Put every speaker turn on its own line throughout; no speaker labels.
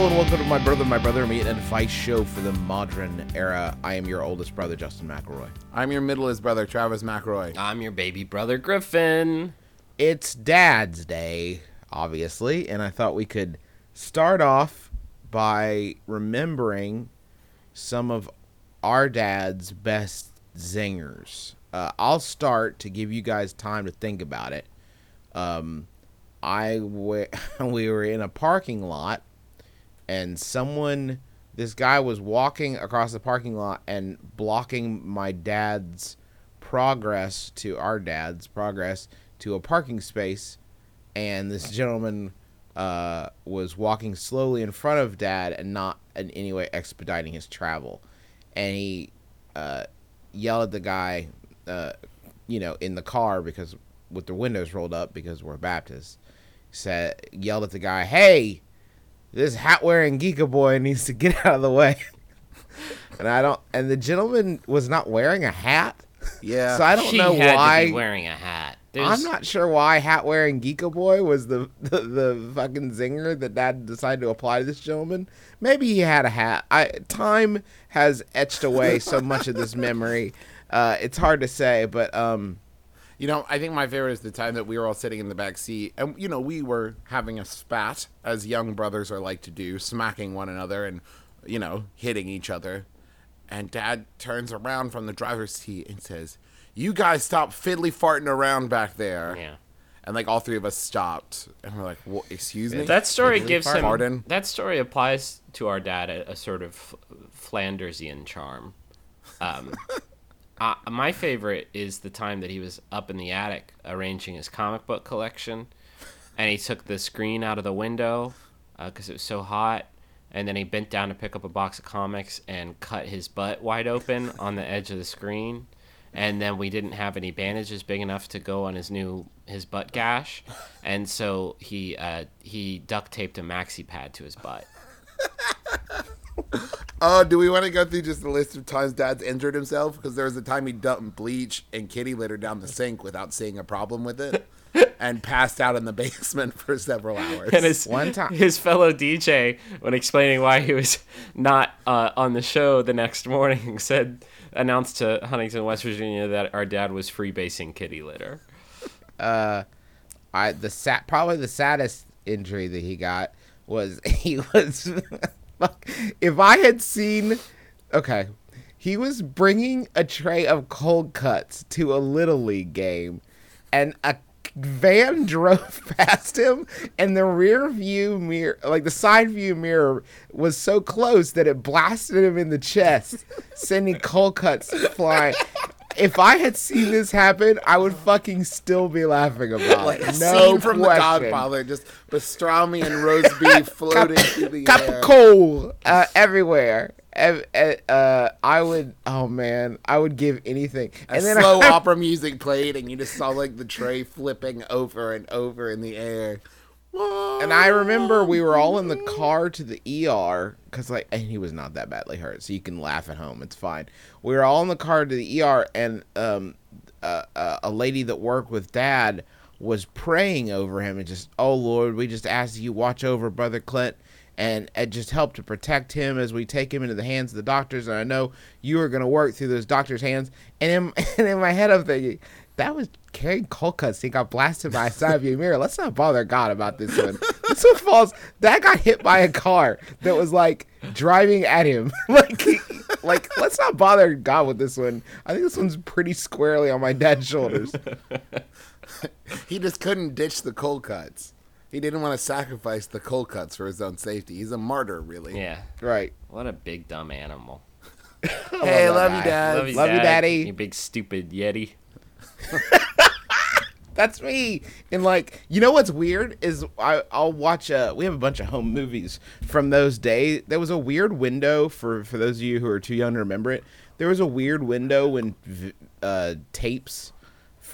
Hello and welcome to my brother, my brother, and me, an advice show for the modern era. I am your oldest brother, Justin McElroy.
I'm your middleest brother, Travis McElroy.
I'm your baby brother Griffin.
It's Dad's Day, obviously, and I thought we could start off by remembering some of our dad's best zingers. Uh, I'll start to give you guys time to think about it. Um, I w- we were in a parking lot, and someone, this guy was walking across the parking lot and blocking my dad's progress to our dad's progress to a parking space, and this gentleman uh, was walking slowly in front of dad and not in any way expediting his travel, and he uh, yelled at the guy, uh, you know, in the car because with the windows rolled up because we're Baptists, said yelled at the guy, "Hey, this hat wearing geeka boy needs to get out of the way." and I don't, and the gentleman was not wearing a hat.
Yeah.
So I don't
she
know
had
why.
to be wearing a hat. There's,
I'm not sure why hat wearing geeka boy was the, the the fucking zinger that dad decided to apply to this gentleman. Maybe he had a hat. I time has etched away so much of this memory. Uh, it's hard to say, but um,
You know, I think my favorite is the time that we were all sitting in the back seat, and you know, we were having a spat, as young brothers are like to do, smacking one another and you know, hitting each other. And Dad turns around from the driver's seat and says, "You guys stop fiddly farting around back there."
Yeah.
And like all three of us stopped, and we're like, "What? Excuse me."
That story
Fiddly
gives him.
Pardon?
That story applies to our dad a, a sort of Flandersian charm. Um, uh, my favorite is the time that he was up in the attic arranging his comic book collection, and he took the screen out of the window because it was so hot, and then he bent down to pick up a box of comics and cut his butt wide open on the edge of the screen. And then we didn't have any bandages big enough to go on his new his butt gash, and so he uh, he duct taped a maxi pad to his butt.
Oh, do we want to go through just a list of times Dad's injured himself? Because there was a time he dumped bleach and kitty litter down the sink without seeing a problem with it, and passed out in the basement for several hours.
And his
One time-
his fellow DJ, when explaining why he was not uh, on the show the next morning, said announced to Huntington, West Virginia, that our dad was freebasing kitty litter.
Uh, I the sad probably the saddest injury that he got was he was if I had seen okay he was bringing a tray of cold cuts to a little league game and a van drove past him and the rear view mirror like the side view mirror was so close that it blasted him in the chest sending cold cuts flying if I had seen this happen, I would fucking still be laughing about
like
it.
a
no
scene from The. Godfather, just pastrami and roast beef floating through the
Cup
air.
of coal uh, everywhere. Uh, I would. Oh man, I would give anything.
And
then
slow
I,
opera music played, and you just saw like the tray flipping over and over in the air.
And I remember we were all in the car to the ER because, like, and he was not that badly hurt, so you can laugh at home. It's fine. We were all in the car to the ER, and um, uh, a lady that worked with Dad was praying over him and just, oh Lord, we just ask you watch over Brother Clint and, and just help to protect him as we take him into the hands of the doctors. And I know you are going to work through those doctors' hands. And in, and in my head, I'm thinking, that was carrying cold cuts. He got blasted by a side view mirror. Let's not bother God about this one. this one falls. That got hit by a car that was like driving at him. like, like let's not bother God with this one. I think this one's pretty squarely on my dad's shoulders.
He just couldn't ditch the cold cuts. He didn't want to sacrifice the cold cuts for his own safety. He's a martyr, really.
Yeah.
Right.
What a big dumb animal.
Hey,
that
love you,
guy.
Dad.
Love you, Daddy.
You big stupid yeti.
That's me. And like, you know what's weird is I, I'll watch. Uh, we have a bunch of home movies from those days. There was a weird window for for those of you who are too young to remember it. There was a weird window when uh, tapes,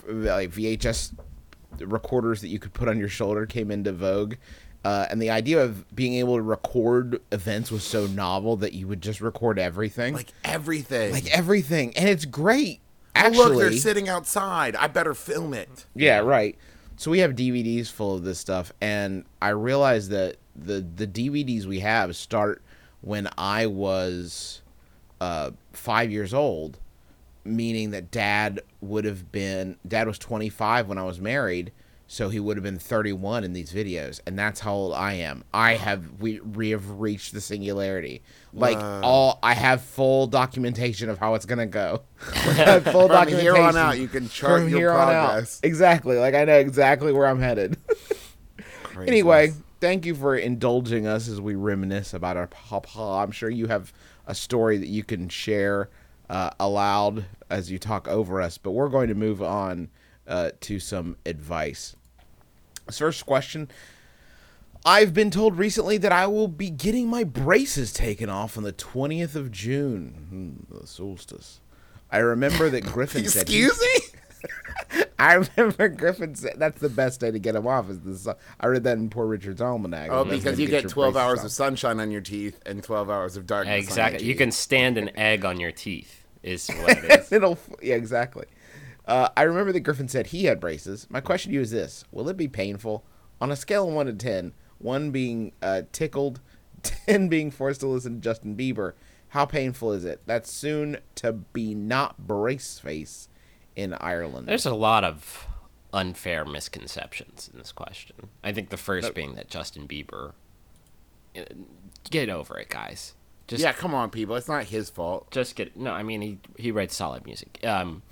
like VHS recorders that you could put on your shoulder came into vogue. Uh, and the idea of being able to record events was so novel that you would just record everything,
Like everything.
like everything, and it's great.
Oh,
Actually,
look, they're sitting outside. I better film it.
Yeah, right. So we have DVDs full of this stuff, and I realized that the the DVDs we have start when I was uh, five years old, meaning that Dad would have been Dad was twenty five when I was married, so he would have been thirty one in these videos, and that's how old I am. I have we we have reached the singularity. Like all, I have full documentation of how it's gonna go. Full
From here on out, you can chart
from
your
here on out.
progress.
Exactly. Like I know exactly where I'm headed. Anyway, thank you for indulging us as we reminisce about our papa. I'm sure you have a story that you can share uh, aloud as you talk over us, but we're going to move on uh, to some advice. This first question. I've been told recently that I will be getting my braces taken off on the 20th of June, hmm, the solstice. I remember that Griffin said.
Excuse me?
I remember Griffin said that's the best day to get them off. Is the sun. I read that in Poor Richard's almanac.
Oh, because you get
your
12 hours
off.
of sunshine on your teeth and 12 hours of darkness. on your
Exactly. You can stand an egg on your teeth. Is what it is.
It'll yeah exactly. Uh, I remember that Griffin said he had braces. My question to you is this: Will it be painful on a scale of one to ten? One being uh, tickled, ten being forced to listen to Justin Bieber. How painful is it? That's soon to be not brace face in Ireland.
There's a lot of unfair misconceptions in this question. I think the first being that Justin Bieber. uh, Get over it, guys. Just
yeah, come on, people. It's not his fault.
just get no. I mean, he he writes solid music. Um,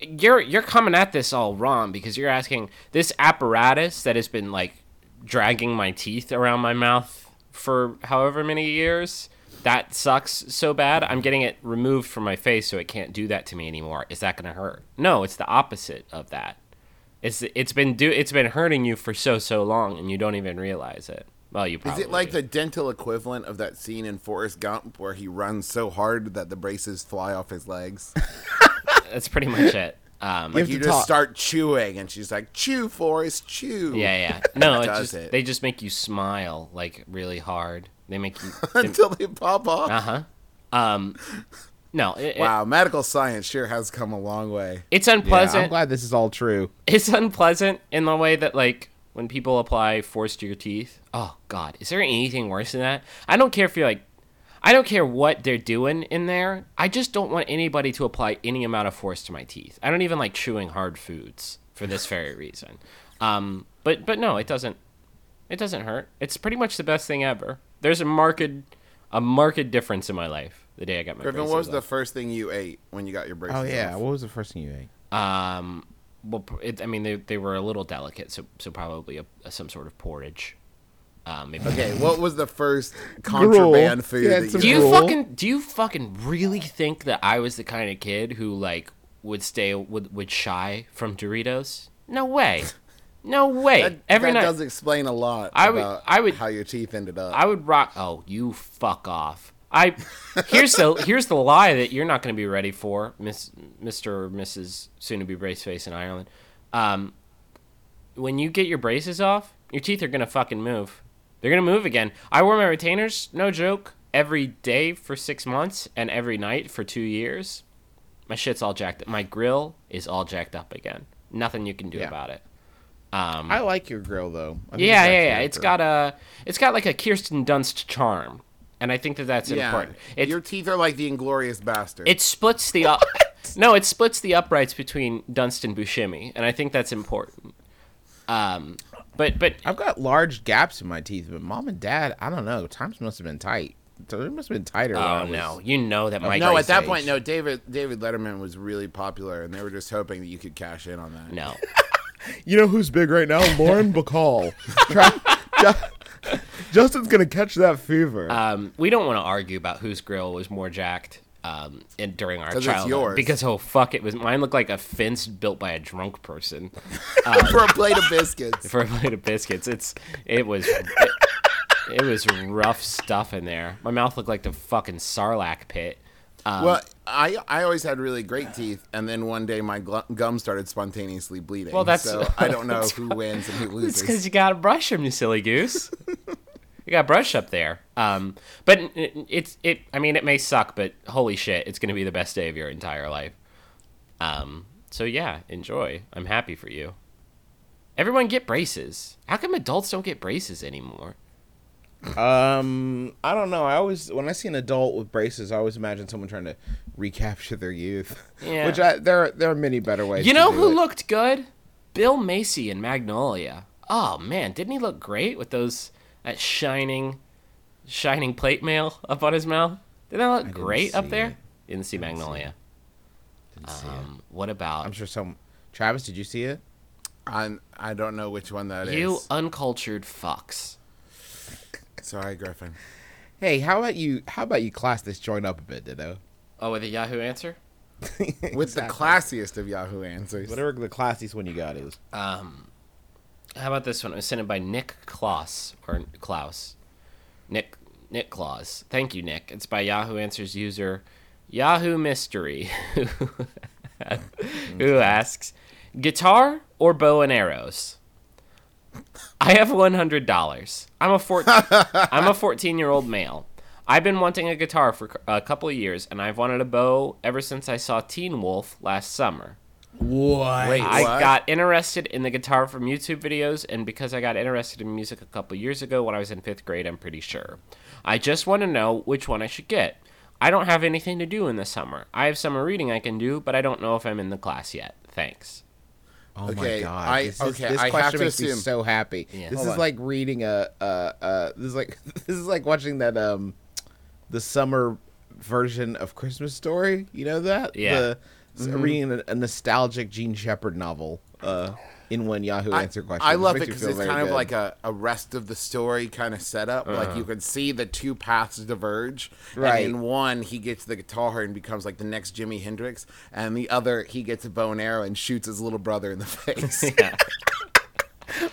you're you're coming at this all wrong because you're asking this apparatus that has been like dragging my teeth around my mouth for however many years. That sucks so bad. I'm getting it removed from my face so it can't do that to me anymore. Is that going to hurt? No, it's the opposite of that. It's it's been do it's been hurting you for so so long and you don't even realize it. Well, you
Is it like the dental equivalent of that scene in Forrest Gump where he runs so hard that the braces fly off his legs?
That's pretty much it. Um,
have
you
to
just
talk.
start chewing, and she's like, "Chew, Forrest, chew."
Yeah, yeah. No, it just
it.
they just make you smile like really hard. They make you. Uh
Until they pop off.
Uh huh. Um, no, it, it-
Wow, medical science sure has come a long way.
it's
yeah, I'm glad this is all true.
it's unpleasant in the way that like when people apply force to your teeth. Oh God, is there anything worse than that? I don't care if you're like. I don't care what they're doing in there. I just don't want anybody to apply any amount of force to my teeth. I don't even like chewing hard foods for this very reason. Um, but but no, it doesn't. It doesn't hurt. It's pretty much the best thing ever. There's a marked a marked difference in my life the day I got my
Griffin,
braces
what was the first thing you ate when you got your braces?
Oh yeah,
off?
what was the first thing you ate?
Um, well, it, I mean, they, they were a little delicate, so so probably a, a- some sort of porridge. Um, maybe.
Okay, what was the first contraband food
Yeah,
that
some
Do
you?
you
Gruel.
fucking do you fucking really think that I was the kind of kid who like would stay would would shy from Doritos? No way, no way.
That,
Every
that
night
does explain a lot
I would- I would-
how your teeth ended up.
I would rock. Oh, you fuck off. I here's the here's the lie that you're not going to be ready for, Miss Mister or Mrs. Soon to be brace face in Ireland. Um, when you get your braces off, your teeth are gonna fucking move. They're gonna move again. I wore my retainers, no joke, every day for six months and every night for two years. My shit's all jacked up. My grill is all jacked up again. Nothing you can do
Yeah.
about it. Um,
I like your grill though. I think
yeah, yeah, yeah. It's
grill.
got a, it's got like a Kirsten Dunst charm, and I think that that's
yeah,
important. It
your teeth are like the Inglorious Bastard.
it splits the up. no, it splits the uprights between Dunst and Buscemi, and I think that's important. Um, but but
I've got large gaps in my teeth, but mom and dad, I don't know. Times must have been tight. So it must have been tighter.
oh
was-
no, you know that my
no, at that
age.
point, no. David David Letterman was really popular, and they were just hoping that you could cash in on that.
no.
You know who's big right now? Lauren Bacall. Justin's gonna catch that fever.
Um, we don't want to argue about whose grill was more jacked um, in, during our childhood
yours.
because oh fuck, it was mine. Looked like a fence built by a drunk person
for a plate of biscuits.
for a plate of biscuits. It's it was it, it was rough stuff in there. My mouth looked like the fucking Sarlacc pit. Um,
well, I I always had really great teeth, and then one day my gl- gum started spontaneously bleeding.
Well, that's-
so I don't know who wins and who loses.
It's
loses.
because you gotta brush them, you silly goose. You gotta brush up there. Um, but it's it. I mean, it may suck, but holy shit, it's gonna be the best day of your entire life. Um, so yeah, enjoy. I'm happy for you. Everyone get braces. How come adults don't get braces anymore?
Um, I don't know. I always when I see an adult with braces, I always imagine someone trying to recapture their youth.
Yeah.
Which I, there there are many better ways.
You know who
it.
looked good? Bill Macy in Magnolia. Oh man, didn't he look great with those that shining, shining plate mail up on his mouth? Didn't that look
didn't
great up there?
it.
Didn't see Magnolia.
Didn't see it.
Um, what about
I'm sure some. Travis, did you see it?
I'm, I don't know which one that is.
you uncultured fucks?
Sorry, Griffin.
Hey, how about you? How about you class this joint up a bit, Ditto?
Oh, with a Yahoo answer?
With the classiest of Yahoo answers.
Whatever the classiest one you got is.
Um, how about this one? It was sent in by Nick Klaus or Klaus. Nick Nick Claus. Thank you, Nick. It's by Yahoo Answers user Yahoo Mystery, who asks, "Guitar or bow and arrows?" I have one hundred dollars. I'm a four- I'm a fourteen year old male. I've been wanting a guitar for a couple of years, and I've wanted a bow ever since I saw Teen Wolf last summer.
What?
Wait,
I
what?
got interested in the guitar from YouTube videos, and because I got interested in music a couple years ago when I was in fifth grade, I'm pretty sure. I just want to know which one I should get. I don't have anything to do in the summer. I have summer reading I can do, but I don't know if I'm in the class yet. Thanks.
Oh
Okay,
my god!
I-
this is,
okay,
this
I have
question
to
makes me so happy.
Yeah.
This
Hold
is
on.
like reading a uh uh. This is like this is like watching that um, the summer version of Christmas Story. You know that?
Yeah.
The, s- Reading a, a nostalgic Jean Shepherd novel. Uh, in one Yahoo
I,
answer question.
I love it because
feel
it's
very
kind of like a, a rest of the story kind of setup. Like you can see the two paths diverge.
Right.
And in one, he gets the guitar and becomes like the next Jimi Hendrix, and the other, he gets a bow and arrow and shoots his little brother in the face.
Yeah.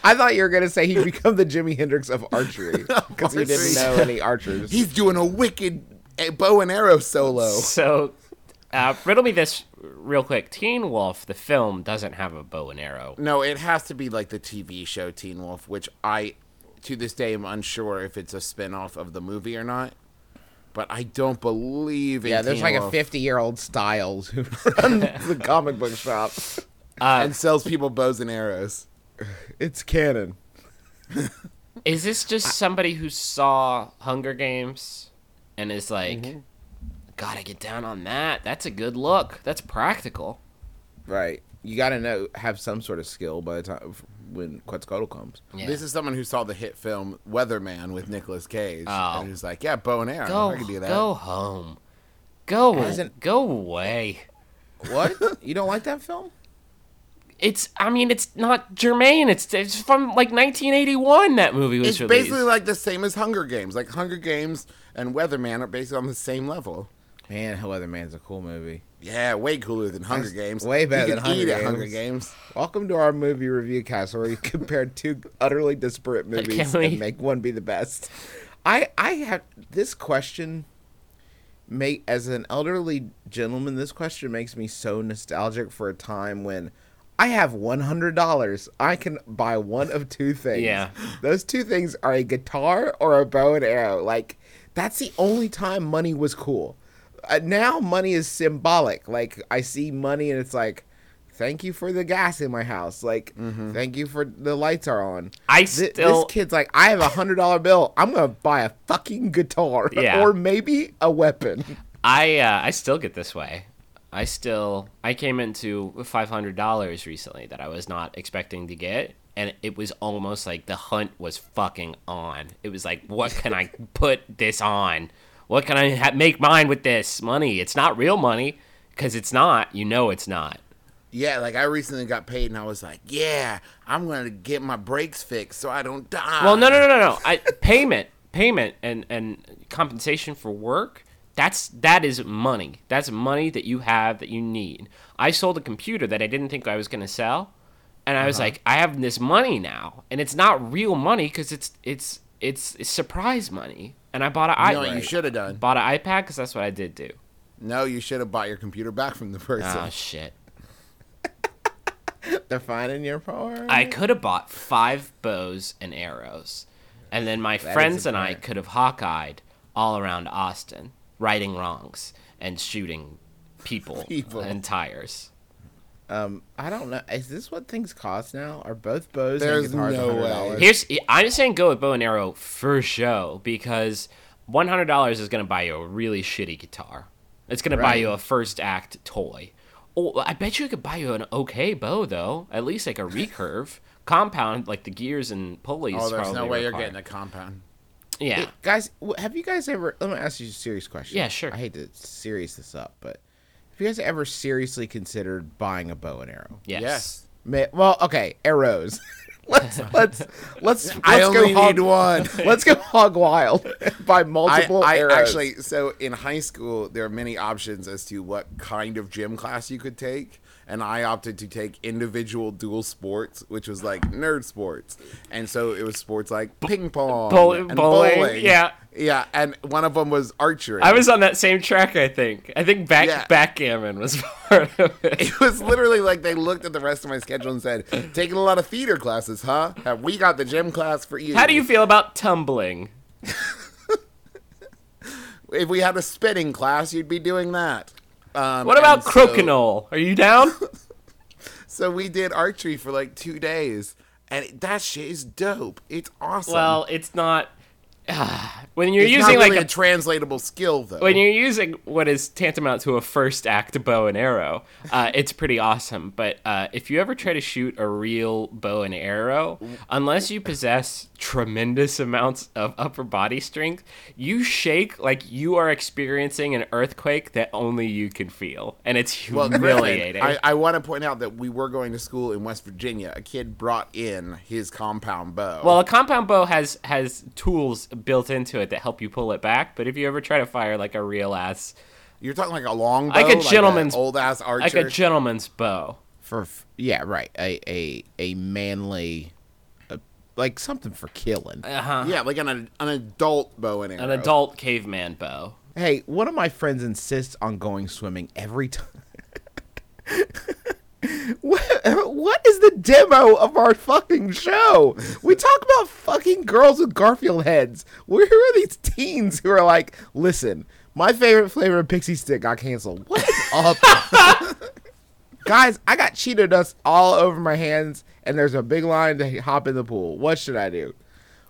I thought you were gonna say he'd become the Jimi Hendrix of archery because he didn't know any archers.
He's doing a wicked eh, bow and arrow solo.
So, uh, riddle me this real quick. Teen Wolf, the film, doesn't have a bow and arrow.
No, it has to be like the TV show Teen Wolf, which I, to this day, am unsure if it's a spin off of the movie or not. But I don't believe in
yeah, there's
Teen
like a 50 year old Stiles who runs the comic book shop.
and sells people bows and arrows.
It's canon.
Is this just somebody who saw Hunger Games and is like,
Mm-hmm.
Gotta get down on that? That's a good look. That's practical.
Right. You got to know have some sort of skill by the time when Quetzalcoatl comes.
Yeah.
This is someone who saw the hit film Weatherman with Nicolas Cage.
Oh.
And who's like, yeah, bow and arrow.
go,
I can do that.
go home. Go,
Isn't-
go away.
What? you don't like that film?
It's, I mean, it's not germane. It's, it's from like 1981. That movie was
It's
released.
basically like the same as Hunger Games. Like Hunger Games and Weatherman are basically on the same level.
Man, Weatherman's a cool movie.
Yeah, way cooler than Hunger
That's
Games.
way better
you
than
can eat
Hunger
at Hunger
Games.
Games.
Welcome to our movie review cast where we compare two utterly disparate movies and make one be the best. I I have this question make as an elderly gentleman this question makes me so nostalgic for a time when I have $100. I can buy one of two things.
Yeah.
Those two things are a guitar or a bow and arrow. Like that's the only time money was cool. Uh, now money is symbolic. Like I see money and it's like thank you for the gas in my house. Like, thank you for the lights are on.
I still-
this kid's like, I have a hundred dollar bill. I'm gonna buy a fucking guitar,
Yeah.
or maybe a weapon.
I uh, I still get this way. I still I came into five hundred dollars recently that I was not expecting to get, and it was almost like the hunt was fucking on. It was like, what can I put this on? What can I ha- make mine with this money? It's not real money because it's not. You know, it's not.
Yeah, like I recently got paid, and I was like, "Yeah, I'm gonna get my brakes fixed so I don't die."
Well, no, no, no, no, no. I, payment, payment, and and compensation for work. That's that is money. That's money that you have that you need. I sold a computer that I didn't think I was going to sell, and I was
Uh-huh.
like, I have this money now, and it's not real money because it's it's it's it's surprise money. And I bought an
You know what
iPad.
you should have done?
Bought an iPad because that's what I did do.
No, you should have bought your computer back from the person.
Oh shit!
Defining your power.
I could have bought five bows and arrows, and then my friends and I could have Hawkeyed all around Austin, righting wrongs and shooting people,
People.
and tires.
Um, I don't know. Is this what things cost now? Are both bows
There's
and guitars
no way.
$100?
Here's I'm saying go with bow and arrow for show because one hundred dollars is gonna buy you a really shitty guitar. It's gonna buy you a first act toy. Oh, I bet you it could buy you an okay bow though, at least like a recurve compound, like the gears and pulleys.
oh, there's no
probably
way you're
require.
getting a compound.
Yeah.
Hey, guys, have you guys ever? Let me ask you a serious question.
Yeah, sure.
I hate to serious this up, but have you guys ever seriously considered buying a bow and arrow?
Yes.
Yes.
Ma- Well, okay, arrows. let's let's let's let's
I
go hog,
need one.
Let's go hog wild. Buy
I,
multiple
I
arrows.
actually so in high school there are many options as to what kind of gym class you could take and I opted to take individual dual sports which was like nerd sports and so it was sports like ping pong
Bowl-
and
bowling,
bowling
yeah.
yeah and one of them was archery
I was on that same track, I think. I think back
Yeah.
backgammon was part of it.
it was literally like they looked at the rest of my schedule and said taking a lot of theater classes huh have we got the gym class for you
How do you feel about tumbling?
if we had a spinning class you'd be doing that um,
What about
and so-
crokinole? Are you down?
So we did archery for like two days, and it- that shit is dope. It's awesome.
well, it's not. when you're
it's
using
not
like a
a translatable skill though.
when you're using what is tantamount to a first act bow and arrow, uh, it's pretty awesome. But uh, if you ever try to shoot a real bow and arrow, unless you possess tremendous amounts of upper body strength, you shake like you are experiencing an earthquake that only you can feel, and it's humiliating.
Griffin, I, I want to point out that we were going to school in West Virginia. A kid brought in his compound bow.
well, a compound bow has has tools built into it that help you pull it back. But if you ever try to fire like a real ass,
you're talking like a long bow,
Like a gentleman's-
old ass archer.
like a gentleman's bow,
for yeah, right. A a a manly, uh, like something for killing.
uh-huh.
yeah, like an an adult bow and arrow.
an adult caveman bow.
Hey, one of my friends insists on going swimming every time. what, what is the demo of our fucking show? We talk about fucking girls with Garfield heads. Where are these teens who are like, listen, my favorite flavor of pixie stick got canceled. What is up? Guys, I got Cheeto dust all over my hands, and there's a big line to hop in the pool. What should I do?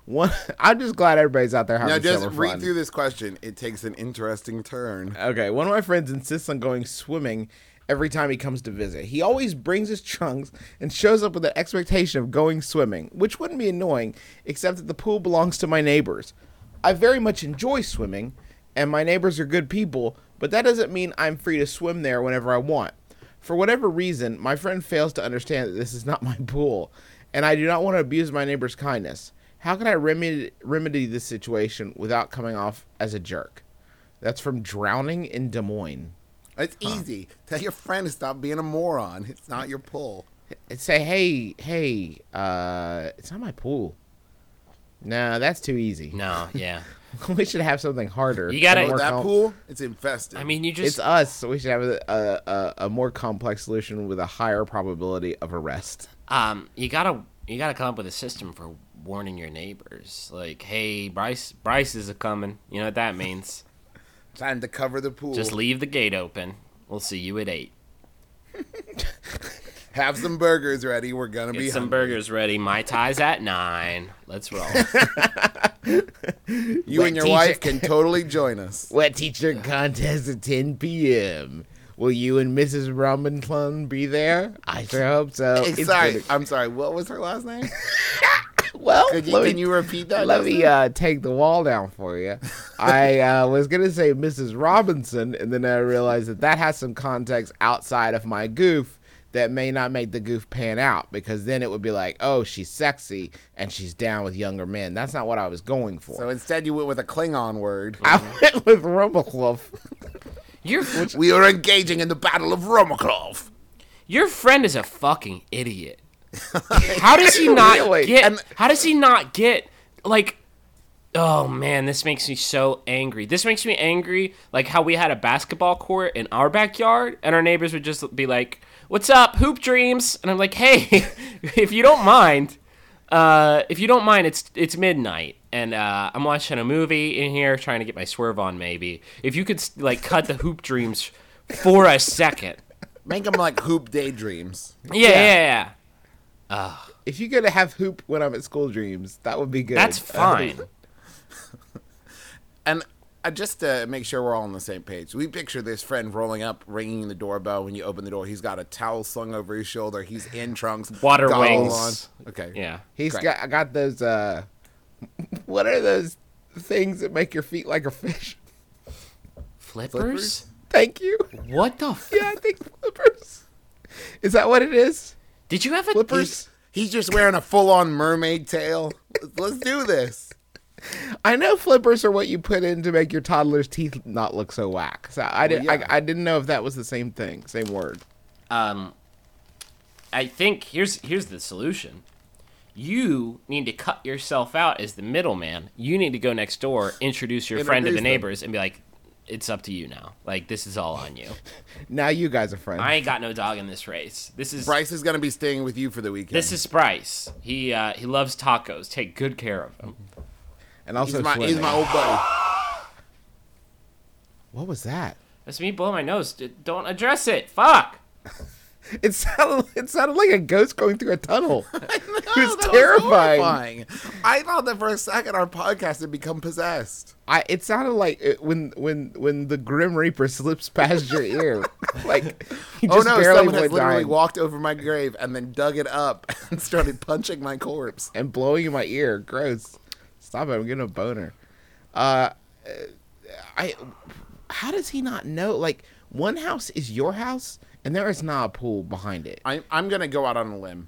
One, I'm just glad everybody's out there having
Now, just read
fun.
through this question. It takes an interesting turn.
Okay, one of my friends insists on going swimming every time he comes to visit. He always brings his trunks and shows up with the expectation of going swimming, which wouldn't be annoying, except that the pool belongs to my neighbors. I very much enjoy swimming, and my neighbors are good people, but that doesn't mean I'm free to swim there whenever I want. For whatever reason, my friend fails to understand that this is not my pool, and I do not want to abuse my neighbor's kindness. How can I remedy, remedy this situation without coming off as a jerk? That's from Drowning in Des Moines.
It's easy. Tell your friend to stop being a moron. It's not your pool.
And say, hey, hey, uh, it's not my pool. No, that's too easy.
No, yeah.
we should have something harder.
You gotta-
and more
that
com-
pool, it's infested.
I mean, you just It's
us, so we should have a, a, a, a more complex solution with a higher probability of arrest.
um, you gotta you gotta come up with a system for warning your neighbors. Like, hey, Bryce, Bryce is a coming. You know what that means?
Time to cover the pool.
Just leave the gate open. We'll see you at eight.
Have some burgers ready. We're gonna
Get
be
some
hungry.
burgers ready. My tie's at nine. Let's roll.
You
Wet
and your
t-shirt.
wife can totally join us.
Wet teacher contest at 10 p.m. Will you and Mrs. Robinson be there? I sure hope so.
Hey, sorry,
gonna-
I'm sorry. What was her last name?
Well,
Could you,
let me-
can you repeat that?
Let me uh, take the wall down for you. I uh, was gonna say Mrs. Robinson, and then I realized that that has some context outside of my goof that may not make the goof pan out because then it would be like, oh, she's sexy and she's down with younger men. That's not what I was going for.
So instead, you went with a Klingon word.
I went with Rumblecloof.
Your
we are engaging in the Battle of Romaklov.
your friend is a fucking idiot. How does he not
Really?
get?
And-
how does he not get like? Oh man, this makes me so angry. This makes me angry, like how we had a basketball court in our backyard, and our neighbors would just be like, "What's up, hoop dreams?" And I'm like, "Hey, if you don't mind, uh, if you don't mind, it's it's midnight, and uh, I'm watching a movie in here, trying to get my swerve on. Maybe if you could like cut the hoop dreams for a second.
Make them like hoop daydreams.
Yeah, yeah, yeah.
If you're gonna have hoop when I'm at school dreams, that would be good.
That's fine.
And uh, just to make sure we're all on the same page, we picture this friend rolling up, ringing the doorbell. When you open the door, he's got a towel slung over his shoulder. He's in trunks,
Water wings.
on. Okay,
Yeah.
He's
Great.
got I got those uh what are those things that make your feet like a fish?
Flippers?
Flippers?
Thank you.
What the? F-
Yeah, I think flippers. Is that what it is?
Did you have a
Flippers?
He's just wearing a full-on mermaid tail. Let's do this.
I know flippers are what you put in to make your toddler's teeth not look so whack. So I didn't
yeah.
I, I didn't know if that was the same thing, same word.
Um, I think here's here's the solution. You need to cut yourself out as the middleman. You need to go next door, introduce your friend to the
Introduce them.
neighbors, and be like, "It's up to you now. Like this is all on you.
Now you guys are friends.
I ain't got no dog in this race. This is
Bryce is gonna be staying with you for the weekend.
this is Bryce. He uh, he loves tacos. Take good care of him.
and also
he's my, he's my old buddy.
What was that?
That's me blowing my nose. Don't address it. Fuck.
It sounded it sounded like a ghost going through a tunnel. it was terrifying.
horrifying. I thought that for a second our podcast had become possessed.
I it sounded like it, when when when the Grim Reaper slips past your ear, like he
Oh no! Someone has literally
dying
walked over my grave and then dug it up and started punching my corpse.
and blowing in my ear. Gross! Stop it! I'm getting a boner. Uh, I. How does he not know? Like one house is your house, and there is not a pool behind it.
I'm I'm gonna go out on a limb.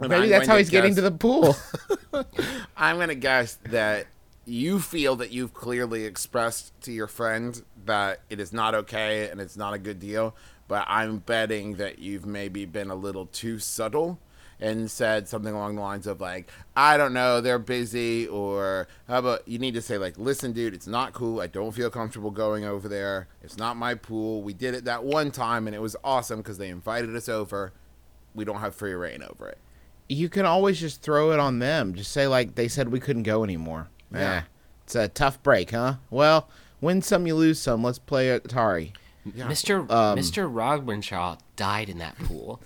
Maybe
I'm
that's how he's getting to the pool.
I'm gonna guess that you feel that you've clearly expressed to your friend that it is not okay and it's not a good deal. But I'm betting that you've maybe been a little too subtle and said something along the lines of like, I don't know, they're busy, or how about you need to say like, listen, dude, it's not cool. I don't feel comfortable going over there. It's not my pool. We did it that one time and it was awesome because they invited us over. We don't have free reign over it.
you can always just throw it on them. Just say like they said we couldn't go anymore.
Yeah.
Yeah, it's a tough break, huh? Well, win some, you lose some. Let's play Atari.
Mr.
Um,
Mr. Rogbenshaw died in that pool.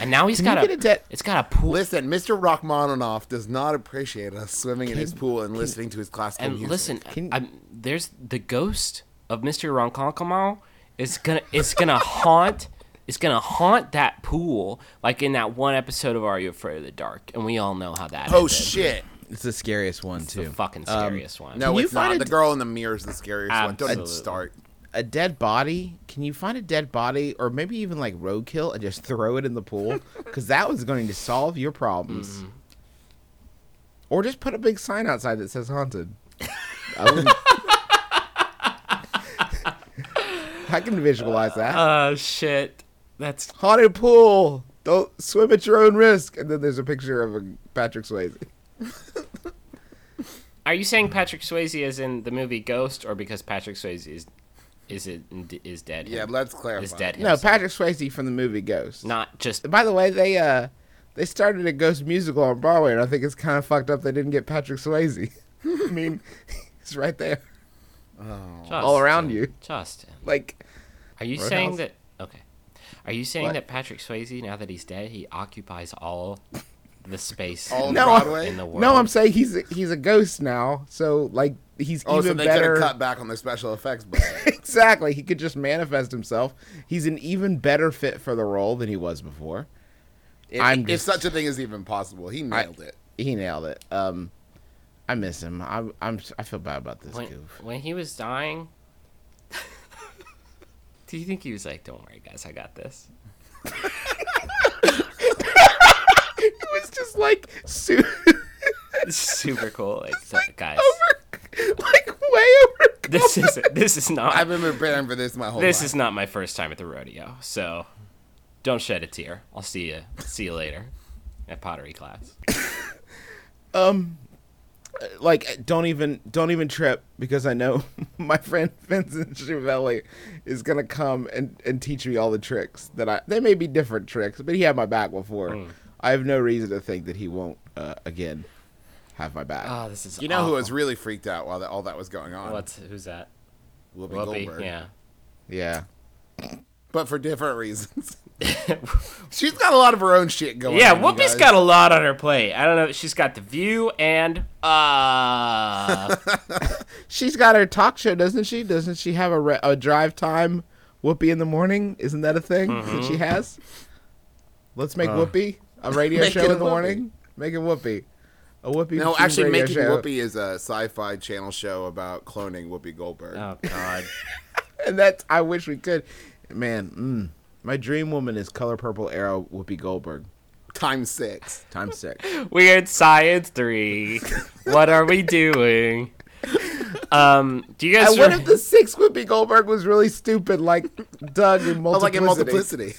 And now he's
Can
got
you
a
get a de-
it's got a pool
Listen, Mr. Rachmaninoff does not appreciate us swimming in his pool and listening to his classical
and
music.
listen,
Can-
I'm, there's the ghost of Mr. Ronkonkomaw is gonna it's gonna haunt it's gonna haunt that pool like in that one episode of Are You Afraid of the Dark? And we all know how that
oh
ended.
shit!
It's the scariest one
It's the
too.
fucking um, scariest one.
No,
Can you
it's not.
find a
The girl in the mirror is the scariest one. Don't
Absolutely.
start.
A dead body. Can you find a dead body, or maybe even like roadkill, and just throw it in the pool? Because that was going to solve your problems.
Mm-hmm.
Or just put a big sign outside that says haunted. I, I can visualize that.
Oh shit. That's
haunted pool. Don't swim at your own risk. And then there's a picture of a Patrick Swayze.
Are you saying Patrick Swayze is in the movie Ghost, or because Patrick Swayze is is it is dead?
Yeah, let's clarify.
is dead.
No,
himself?
Patrick Swayze from the movie Ghost.
not just
By the way, they uh they started a Ghost musical on Broadway, and I think it's kind of fucked up they didn't get Patrick Swayze. I mean, he's right there, all around you.
Justin,
Like,
are you
Roadhouse?
saying that? Okay, are you saying
What?
that Patrick Swayze, now that he's dead, he occupies all the space
All of
No,
Broadway.
in the world?
no, I'm saying he's a, he's a ghost now, so like he's
oh, so
even
they
better.
have cut back on the special effects budget.
exactly, he could just manifest himself. He's an even better fit for the role than he was before.
if,
I'm
if such a thing is even possible, he nailed it.
He nailed it. Um, I miss him. I'm, I'm I feel bad about this
when,
goof.
when he was dying. Do you think he was like, "Don't worry, guys, I got this"?
just like su-
super cool. It's, uh, guys,
over, like way over.
this is this is not
I've been preparing for this my whole
this
life.
is not my first time at the rodeo. So don't shed a tear. I'll see you see you later at pottery class.
um, like don't even don't even trip because I know my friend Vincent Schiavelli is gonna come and, and teach me all the tricks that I they may be different tricks, but he had my back before.
Hmm.
I have no reason to think that he won't uh, again have my back.
Oh, this is
You know who was really freaked out while that, all that was going on?
What's who's that?
Whoopi,
Whoopi.
Goldberg.
Yeah.
yeah.
But for different reasons. She's got a lot of her own shit going
Yeah,
on. you
Whoopi's
guys.
got a lot on her plate. I don't know. She's got the view and uh
She's got her talk show, doesn't she? Doesn't she have a, re- a drive time Whoopi in the morning? Isn't that a thing that
Mm-hmm.
she has? Let's make
Uh.
Whoopi a radio show in the morning. Make it Whoopi. A Whoopi.
No, actually, Making
show.
Whoopi is a sci-fi channel show about cloning Whoopi Goldberg.
Oh god.
and that's I wish we could. Man, mm, my dream woman is color purple arrow Whoopi Goldberg
Times six.
times six.
Weird Science 3. What are we doing? Um, do you guys
and what
re-
if the sixth Whoopi Goldberg was really stupid, like Doug in multiplicity?
Oh, like in multiplicity.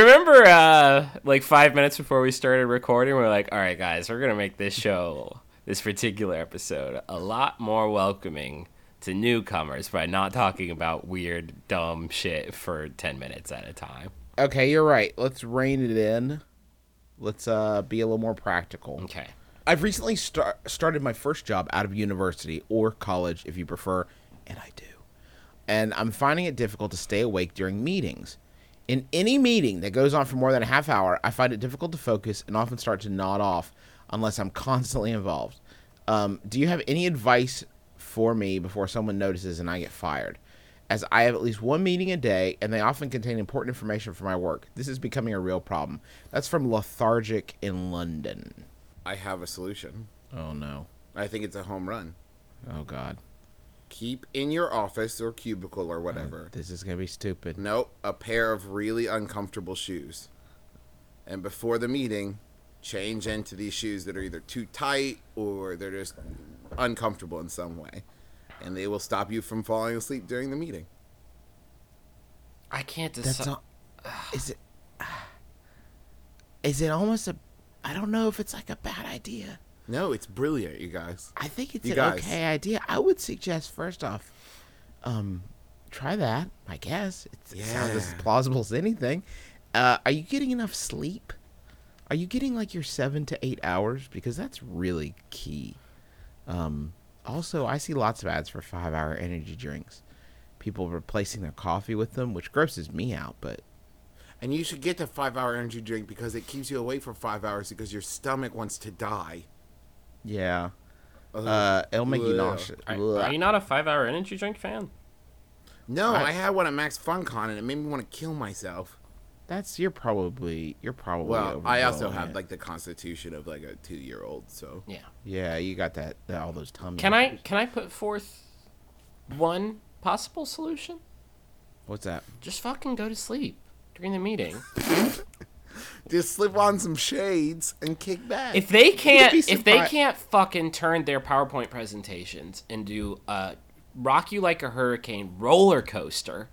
Remember uh like 5 minutes before we started recording we are like, "All right, guys, we're going to make this show, this particular episode a lot more welcoming to newcomers by not talking about weird dumb shit for 10 minutes at a time."
Okay, you're right. Let's rein it in. Let's uh, be a little more practical.
Okay.
I've recently star- started my first job out of university or college, if you prefer, and I do. And I'm finding it difficult to stay awake during meetings. In any meeting that goes on for more than a half hour, I find it difficult to focus and often start to nod off unless I'm constantly involved. Um, do you have any advice for me before someone notices and I get fired? As I have at least one meeting a day, and they often contain important information for my work. This is becoming a real problem. That's from Lethargic in London.
I have a solution.
Oh no.
I think it's a home run.
Oh god.
Keep in your office or cubicle or whatever.
Mm, this is gonna be stupid.
Nope, a pair of really uncomfortable shoes. And before the meeting, change into these shoes that are either too tight or they're just uncomfortable in some way. And they will stop you from falling asleep during the meeting.
I can't
That's
decide.
not. Is it? Is it almost a? I don't know if it's like a bad idea.
No, it's brilliant, you guys.
I think it's
You
an
guys.
okay idea. I would suggest first off, um, try that. I guess it sounds as plausible as anything. Uh, are you getting enough sleep? Are you getting like your seven to eight hours? Because that's really key. Um, also, I see lots of ads for five-hour energy drinks. People replacing their coffee with them, which grosses me out. But
And you should get the five hour energy drink because it keeps you awake for five hours because your stomach wants to die.
Yeah, uh, it'll make you
Ugh.
nauseous.
Are, are you not a five hour energy drink fan?
No,
I-
I, had one at Max FunCon and it made me want to kill myself.
That's you're probably you're probably.
Well, I also have
it.
like the constitution of like a two year old, so
Yeah.
Yeah, you got that, that all those tummy.
Can I can I put forth one possible solution?
What's that?
Just fucking go to sleep during the meeting.
just slip on some shades and kick back.
if they can't if they can't fucking turn their PowerPoint presentations into a rock you like a hurricane roller coaster,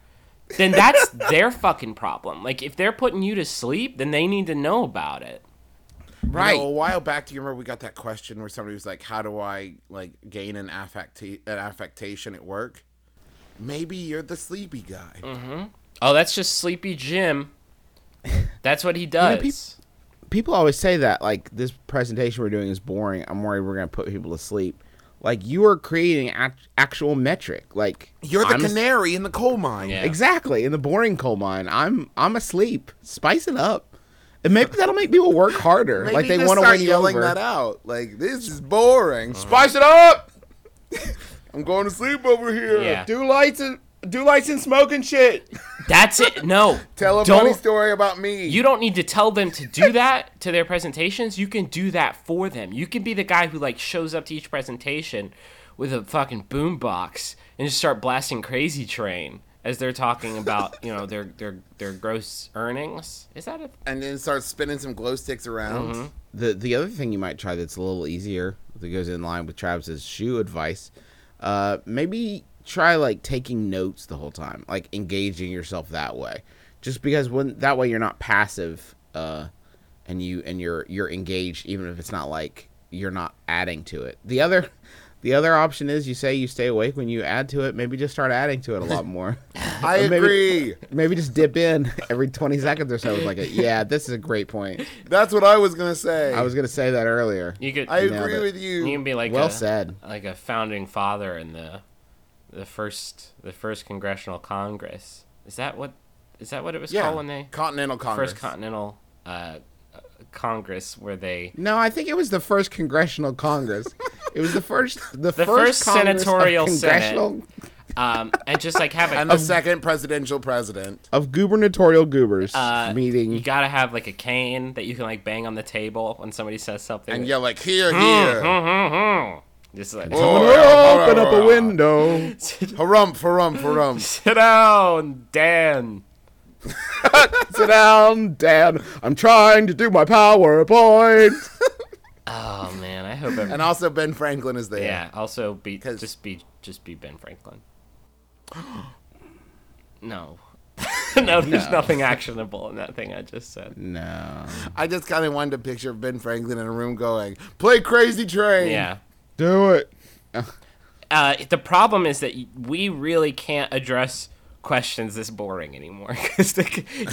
then that's their fucking problem. Like if they're putting you to sleep, then they need to know about it.
Right.
You know, a while back, do you remember we got that question where somebody was like, "How do I like gain an affecta- an affectation at work?" Maybe you're the sleepy guy. Mm-hmm.
Oh, that's just Sleepy Jim. That's what he does.
peop- People always say that like this presentation we're doing is boring. I'm worried we're gonna put people to sleep. Like you are creating act- actual metric. Like
You're the
I'm as-
canary in the coal mine.
Yeah.
exactly in the boring coal mine. I'm I'm asleep. Spice it up, and maybe that'll make people work harder.
Maybe
like they want to
start
win you
yelling
over.
that out. Like this is boring. Uh-huh. Spice it up. I'm going to sleep over here.
Yeah.
Do lights and do lights and smoke and shit.
That's it. No.
Tell a
Don't-
funny story about me.
You don't need to tell them to do that to their presentations. You can do that for them. You can be the guy who like shows up to each presentation with a fucking boombox and just start blasting Crazy Train as they're talking about you know their their their gross earnings. Is that a
and then start spinning some glow sticks around.
Mm-hmm.
The the other thing you might try that's a little easier that goes in line with Travis's shoe advice, uh, maybe try like taking notes the whole time, like engaging yourself that way. Just because when that way you're not passive, uh, and you and you're you're engaged, even if it's not like you're not adding to it. The other. The other option is you say you stay awake when you add to it. Maybe just start adding to it a lot more.
I
maybe-
agree.
Maybe just dip in every 20 seconds or so. with Like, a, yeah, this is a great point.
That's what I was gonna say.
I was gonna say that earlier.
you could
I
nailed
agree with you.
you can be like
Well
a,
said.
like a founding father in the the first the first congressional congress. Is that what is that what it was
yeah,
called when they
Continental Congress.
first continental uh, uh, congress where they
No, I think it was the first congressional congress. it was the first, the,
The
first,
first senatorial Senate.
congressional
um and just like have a
and the second presidential president.
of gubernatorial goobers
uh,
meeting.
You gotta have like a cane that you can like bang on the table when somebody says something.
And yell like here,
Hmm,
here.
Just like
Oh, yeah,
Open up a window.
Harump, harump, harump.
sit down, Dan.
Sit down, Dad. I'm trying to do my PowerPoint.
Oh man, I hope. Every-
And also Ben Franklin is there.
yeah. Also, be
'Cause-
just be just be Ben Franklin. no. no, there's nothing actionable in that thing I just said.
no.
I just kind of wanted to picture Ben Franklin in a room going, "Play Crazy Train."
Yeah.
Do it.
Uh, the problem is that we really can't address questions this boring anymore because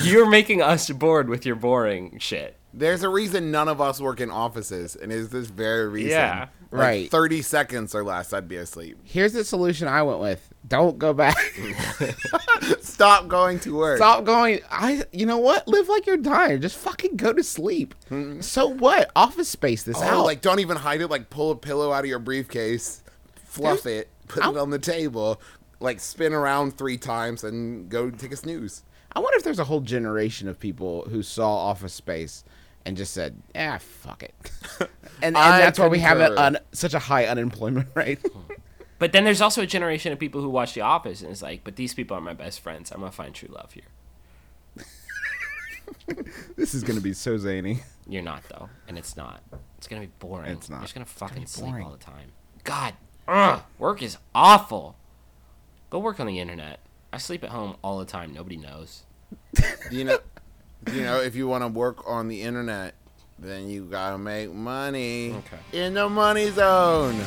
you're making us bored with your boring shit.
There's a reason none of us work in offices, and it's this very reason.
Yeah.
Like,
Right.
Thirty seconds or less, I'd be asleep.
Here's the solution I went with. Don't go back.
Stop going to work.
Stop going. I. You know what? Live like you're dying. Just fucking go to sleep. So what? Office space this
Oh,
out.
like don't even hide it. Like pull a pillow out of your briefcase, fluff it, put it
I'll-
on the table, like spin around three times, and go take a snooze.
I wonder if there's a whole generation of people who saw Office Space and just said, "Ah, fuck it," and, and
I
that's why we have an
concur.
un, such a high unemployment rate.
But then there's also a generation of people who watch The Office and it's like, but these people are my best friends. I'm gonna find true love here.
this is gonna be so zany.
You're not though, and it's not. It's gonna be boring.
It's not.
You're just gonna fucking
be
sleep all the time. God, ugh, work is awful. Go work on the internet. I sleep at home all the time. Nobody knows.
Do you know, you know, if you want to work on the internet, then you gotta make money
Okay.
in the money zone.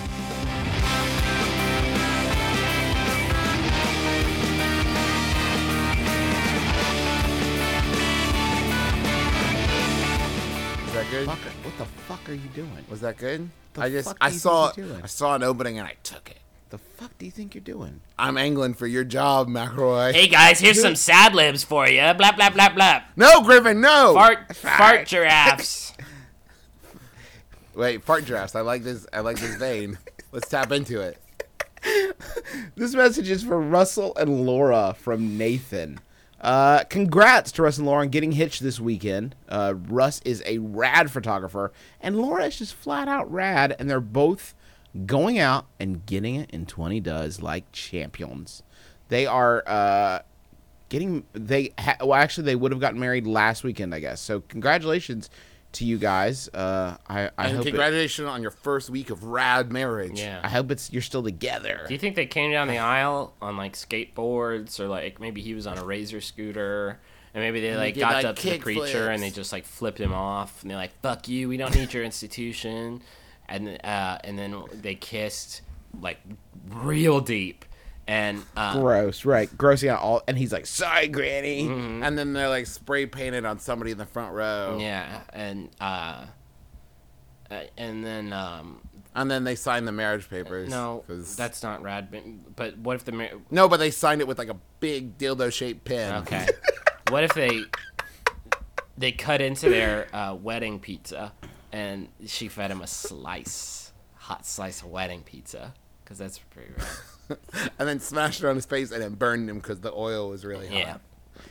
Is that good?
What the fuck are you doing?
Was that good?
The
I just I saw
think you're doing?
I saw an opening and I took it.
The fuck do you think you're doing?
I'm angling for your job, McElroy.
Hey guys, here's some sad libs for you. Blah blah blah blah.
No, Griffin, no.
Fart fart giraffes.
Wait, fart giraffes. I like this. I like this vein. Let's tap into it.
This message is for Russell and Laura from Nathan. Uh, congrats to Russ and Laura on getting hitched this weekend. Uh, Russ is a rad photographer, and Laura is just flat out rad, and they're both going out and getting it in 20 does like champions. They are uh, getting they ha- well actually they would have gotten married last weekend I guess. So congratulations to you guys. Uh, I I
And
hope it,
congratulations on your first week of rad marriage.
Yeah.
I hope it's you're still together.
Do you think they came down the aisle on like skateboards or like maybe he was on a razor scooter and maybe they like got
like,
up to the
kick
preacher and they just like flipped him off and they're like fuck you we don't need your institution and uh, and then they kissed like real deep and uh,
Gross, right? Grossing out all, and he's like, "Sorry, Granny."
And then they're like spray painted on somebody in the front row.
yeah and uh, uh, and then um,
And then they signed the marriage papers.
no
'cause-
that's not rad but, but what if the mar-
no, but they signed it with like a big dildo shaped pen.
Okay. what if they they cut into their uh, wedding pizza and she fed him a slice, hot slice of wedding pizza? Because that's pretty rare.
and then smashed it on his face and then burned him because the oil was really hot.
Yeah.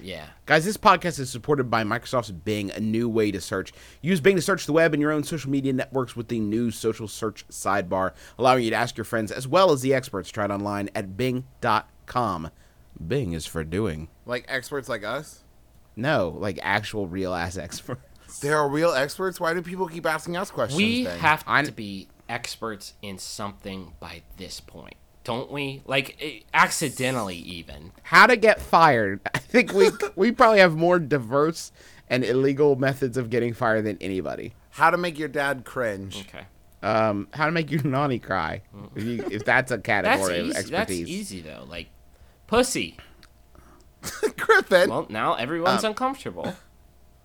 Yeah.
Guys, this podcast is supported by Microsoft's Bing, a new way to search. Use Bing to search the web and your own social media networks with the new social search sidebar, allowing you to ask your friends as well as the experts. Try it online at bing.com. Bing is for doing.
Like experts like us?
No, like actual real ass expert.
There are real experts? Why do people keep asking us questions?
We
then?
have
I-
to be experts in something by this point, don't we? Like eh, accidentally, even.
How to get fired? I think we we probably have more diverse and illegal methods of getting fired than anybody.
How to make your dad cringe.
Okay,
Um, how to make your nanny cry? If, you, if that's a
that's
category of
easy.
expertise.
That's easy though. Like pussy.
Griffin.
Well, now everyone's uncomfortable.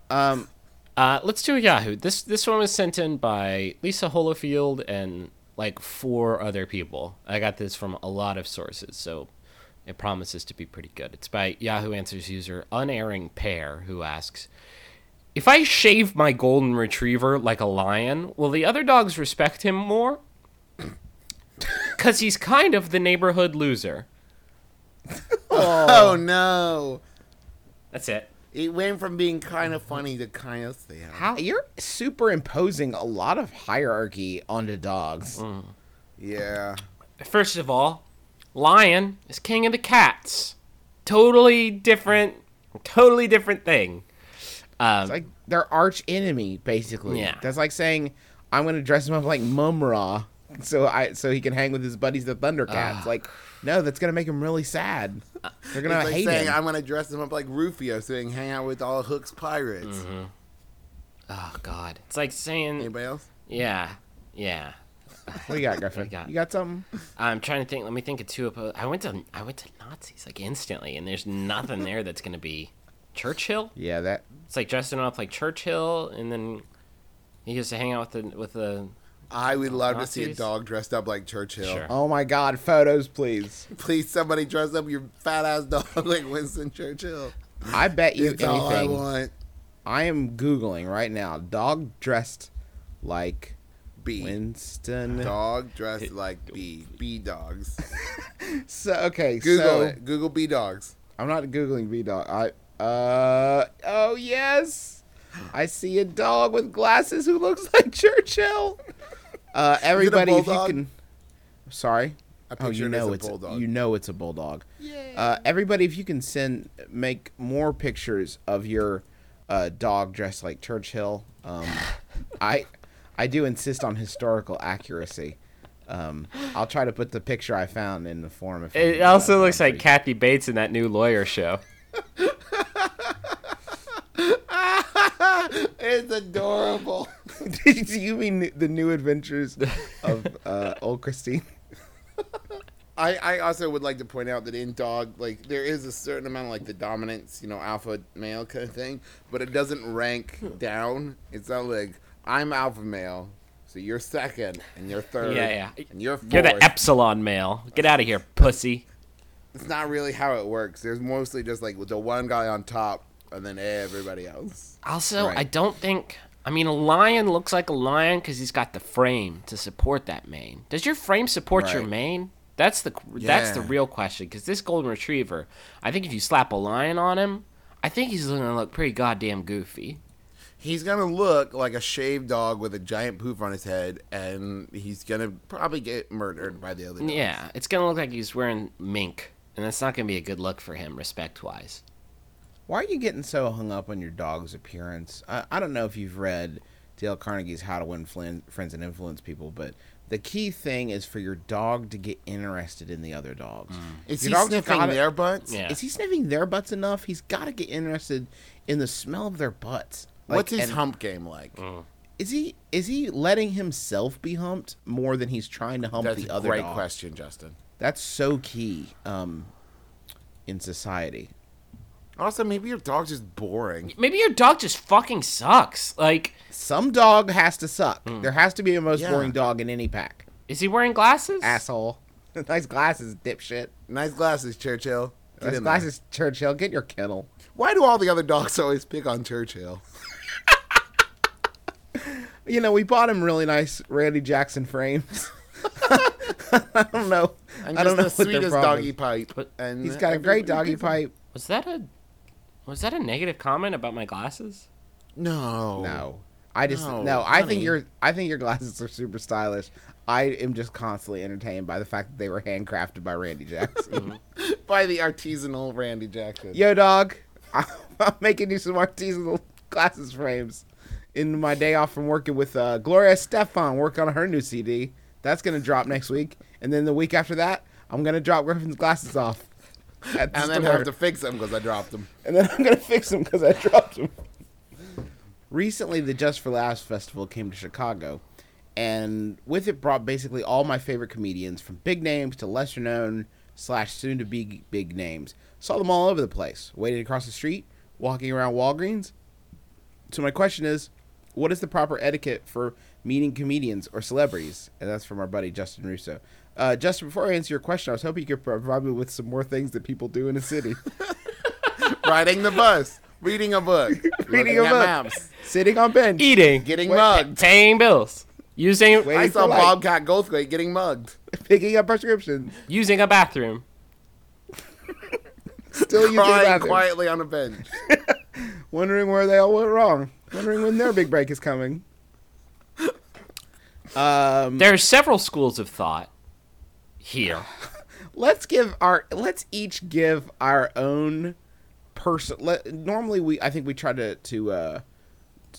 Um,
Uh, let's do a Yahoo. This this one was sent in by Lisa Holofield and like four other people. I got this from a lot of sources, so it promises to be pretty good. It's by Yahoo Answers user Unerring Pear, who asks, "If I shave my golden retriever like a lion, will the other dogs respect him more? Cause he's kind of the neighborhood loser."
Oh no.
That's it.
It went from being kind of funny to kind of sad.
How?
you're superimposing a lot of hierarchy onto dogs.
Mm.
Yeah.
First of all, lion is king of the cats. Totally different, totally different thing. Um,
It's like their arch enemy, basically.
Yeah.
That's like saying I'm gonna dress him up like Mumm-Ra, so I so he can hang with his buddies the Thundercats. like, no, that's gonna make him really sad. They're gonna
It's like
hate
saying
him.
I'm gonna dress him up like Rufio saying hang out with all Hook's pirates.
Mm-hmm. oh God, it's like saying,
Anybody else?
yeah, yeah.
what do you got, Griffin?
I got-
You got something?
I'm trying to think. Let me think of two. oppo- I went to I went to Nazis like instantly, and there's nothing there that's gonna be Churchill.
Yeah, that.
It's like dressing up like Churchill, and then he gets to hang out with the with the.
I would love to see a dog dressed up like Churchill.
Sure.
Oh my God, photos, please.
Please, somebody dress up your fat ass dog like Winston Churchill.
I bet you
It's all I
anything.
want.
I am googling right now. Dog dressed like
B.
Winston.
Dog dressed like B. B dogs.
So okay,
Google
so
it. Google B dogs.
I'm not googling V dog. I uh oh yes, I see a dog with glasses who looks like Churchill. Uh, everybody, if you can. Sorry. Oh, you
it as
know
a
it's
bulldog.
you know it's a bulldog. Uh, everybody, if you can send make more pictures of your uh, dog dressed like Churchill. Um, I I do insist on historical accuracy. Um, I'll try to put the picture I found in the form. of.
It also
do that.
looks like Kathy Bates in that new lawyer show.
It's adorable.
Do you mean the new adventures of uh, old Christine?
I, I also would like to point out that in dog, like there is a certain amount of like the dominance, you know, alpha male kind of thing, but it doesn't rank down. It's not like I'm alpha male, so you're second and you're third,
Yeah, yeah.
and you're 4th
You're the epsilon male. Get out of here, pussy.
it's not really how it works. There's mostly just like the one guy on top, and then everybody else.
Also,
Right.
I don't think. I mean, a lion looks like a lion because he's got the frame to support that mane. Does your frame support your mane? That's the that's the real question. Because this golden retriever, I think if you slap a lion on him, I think he's gonna look pretty goddamn goofy.
He's gonna look like a shaved dog with a giant poof on his head, and he's gonna probably get murdered by the other. dogs.
Yeah, it's gonna look like he's wearing mink, and that's not gonna be a good look for him, respect wise.
Why are you getting so hung up on your dog's appearance? I, I don't know if you've read Dale Carnegie's How to Win Flin- Friends and Influence People, but the key thing is for your dog to get interested in the other dogs.
Is
Your
he
dog's
sniffing
gotta-
their butts?
Yeah.
Is he sniffing their butts enough? He's got to get interested in the smell of their butts. Like,
What's his
and
hump game like?
Is he is he letting himself be humped more than he's trying to hump
That's
the
a
other
great
dog?
question, Justin.
That's so key um, in society.
Also, maybe your dog's just boring.
Maybe your dog just fucking sucks. Like,
Some dog has to suck.
Hmm.
There has to be a most
Yeah.
boring dog in any pack.
is he wearing glasses?
Asshole. nice glasses, dipshit.
Nice glasses, Churchill. Get
Nice
in there.
glasses, Churchill. Get your kennel.
Why do all the other dogs always pick on Churchill?
You know, we bought him really nice Randy Jackson frames. I don't know.
And
I don't know
the
what their
sweetest
problem
doggy pipe.
But-
and
He's got a great
everybody
doggy pipe.
Was that a was that a negative comment about my glasses?
No.
No, I just no.
No,
I think your I think your glasses are super stylish. I am just constantly entertained by the fact that they were handcrafted by Randy Jackson.
by the artisanal Randy Jackson.
Yo, dog, I'm making you some artisanal glasses frames in my day off from working with uh, Gloria Estefan, work on her new CD. That's gonna drop next week, and then the week after that, I'm gonna drop Griffin's glasses off.
And then
store.
have to fix them because I dropped them.
and then I'm gonna fix them because I dropped them. Recently, the Just for Laughs festival came to Chicago, and with it brought basically all my favorite comedians, from big names to lesser known slash soon to be big names. Saw them all over the place, waiting across the street, walking around Walgreens. So my question is, what is the proper etiquette for meeting comedians or celebrities? And that's from our buddy Justin Russo. Uh, Justin, before I answer your question, I was hoping you could provide me with some more things that people do in a city.
Riding the bus, reading a book,
Reading a
at
book.
maps,
Sitting on bench.
Eating,
getting
Wait,
mugged.
paying bills, using
Wait.
I saw
for.
Bobcat Goldthwait getting mugged.
picking up prescriptions,
using a bathroom.
still using the
Crying
bathroom,
quietly on a bench.
wondering where they all went wrong, wondering when their big break is coming. Um,
There are several schools of thought here.
let's give our let's each give our own person. Let, normally, we I think we try to to uh,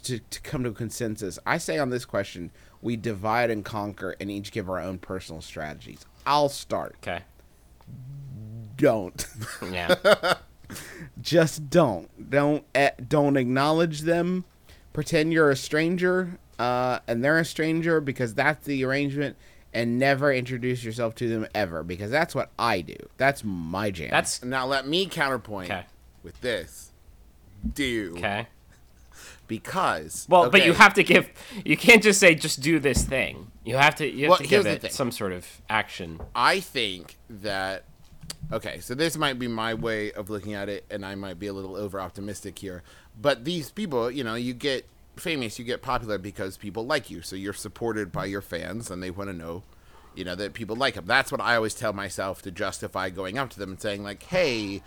to to come to a consensus. I say on this question, we divide and conquer, and each give our own personal strategies. I'll start.
Okay.
Don't.
Yeah.
just don't don't don't acknowledge them pretend you're a stranger uh, and they're a stranger because that's the arrangement and never introduce yourself to them ever because that's what i do that's my jam
That's
Now let me counterpoint
Okay.
with this. Do
okay.
because
Well, but you have to give. You can't just say just do this thing. You have to. You have
Well,
to give it
thing.
some sort of action.
I think that okay, so this might be my way of looking at it, and I might be a little over optimistic here. But these people, you know, you get famous, you get popular because people like you, so you're supported by your fans, and they want to know, you know, that people like them. That's what I always tell myself to justify going up to them and saying like, "Hey."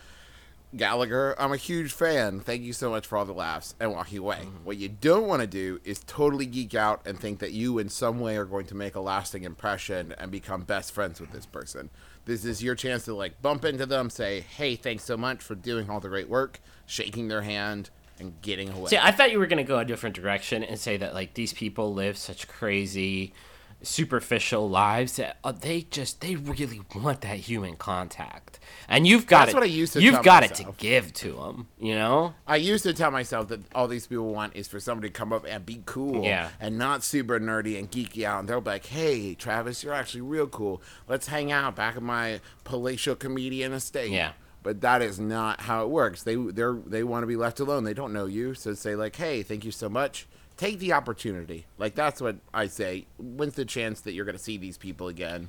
Gallagher, I'm a huge fan. Thank you so much for all the laughs and walking away. Mm-hmm. What you don't want to do is totally geek out and think that you, in some way, are going to make a lasting impression and become best friends with this person. This is your chance to like bump into them, say, "Hey, thanks so much for doing all the great work," shaking their hand and getting away.
See, I thought you were gonna go a different direction and say that like these people live such crazy, superficial lives that uh, they just they really want that human contact, and you've got
That's
it.
what I used to
You've got it to give to them. You know.
I used to tell myself that all these people want is for somebody to come up and be cool
Yeah.
and not super nerdy and geeky out. And they'll be like, hey, Travis, you're actually real cool. Let's hang out back at my palatial comedian estate.
Yeah.
But that is not how it works. They they're they want to be left alone. They don't know you. So say like, hey, thank you so much. Take the opportunity. Like that's what I say. When's the chance that you're gonna see these people again?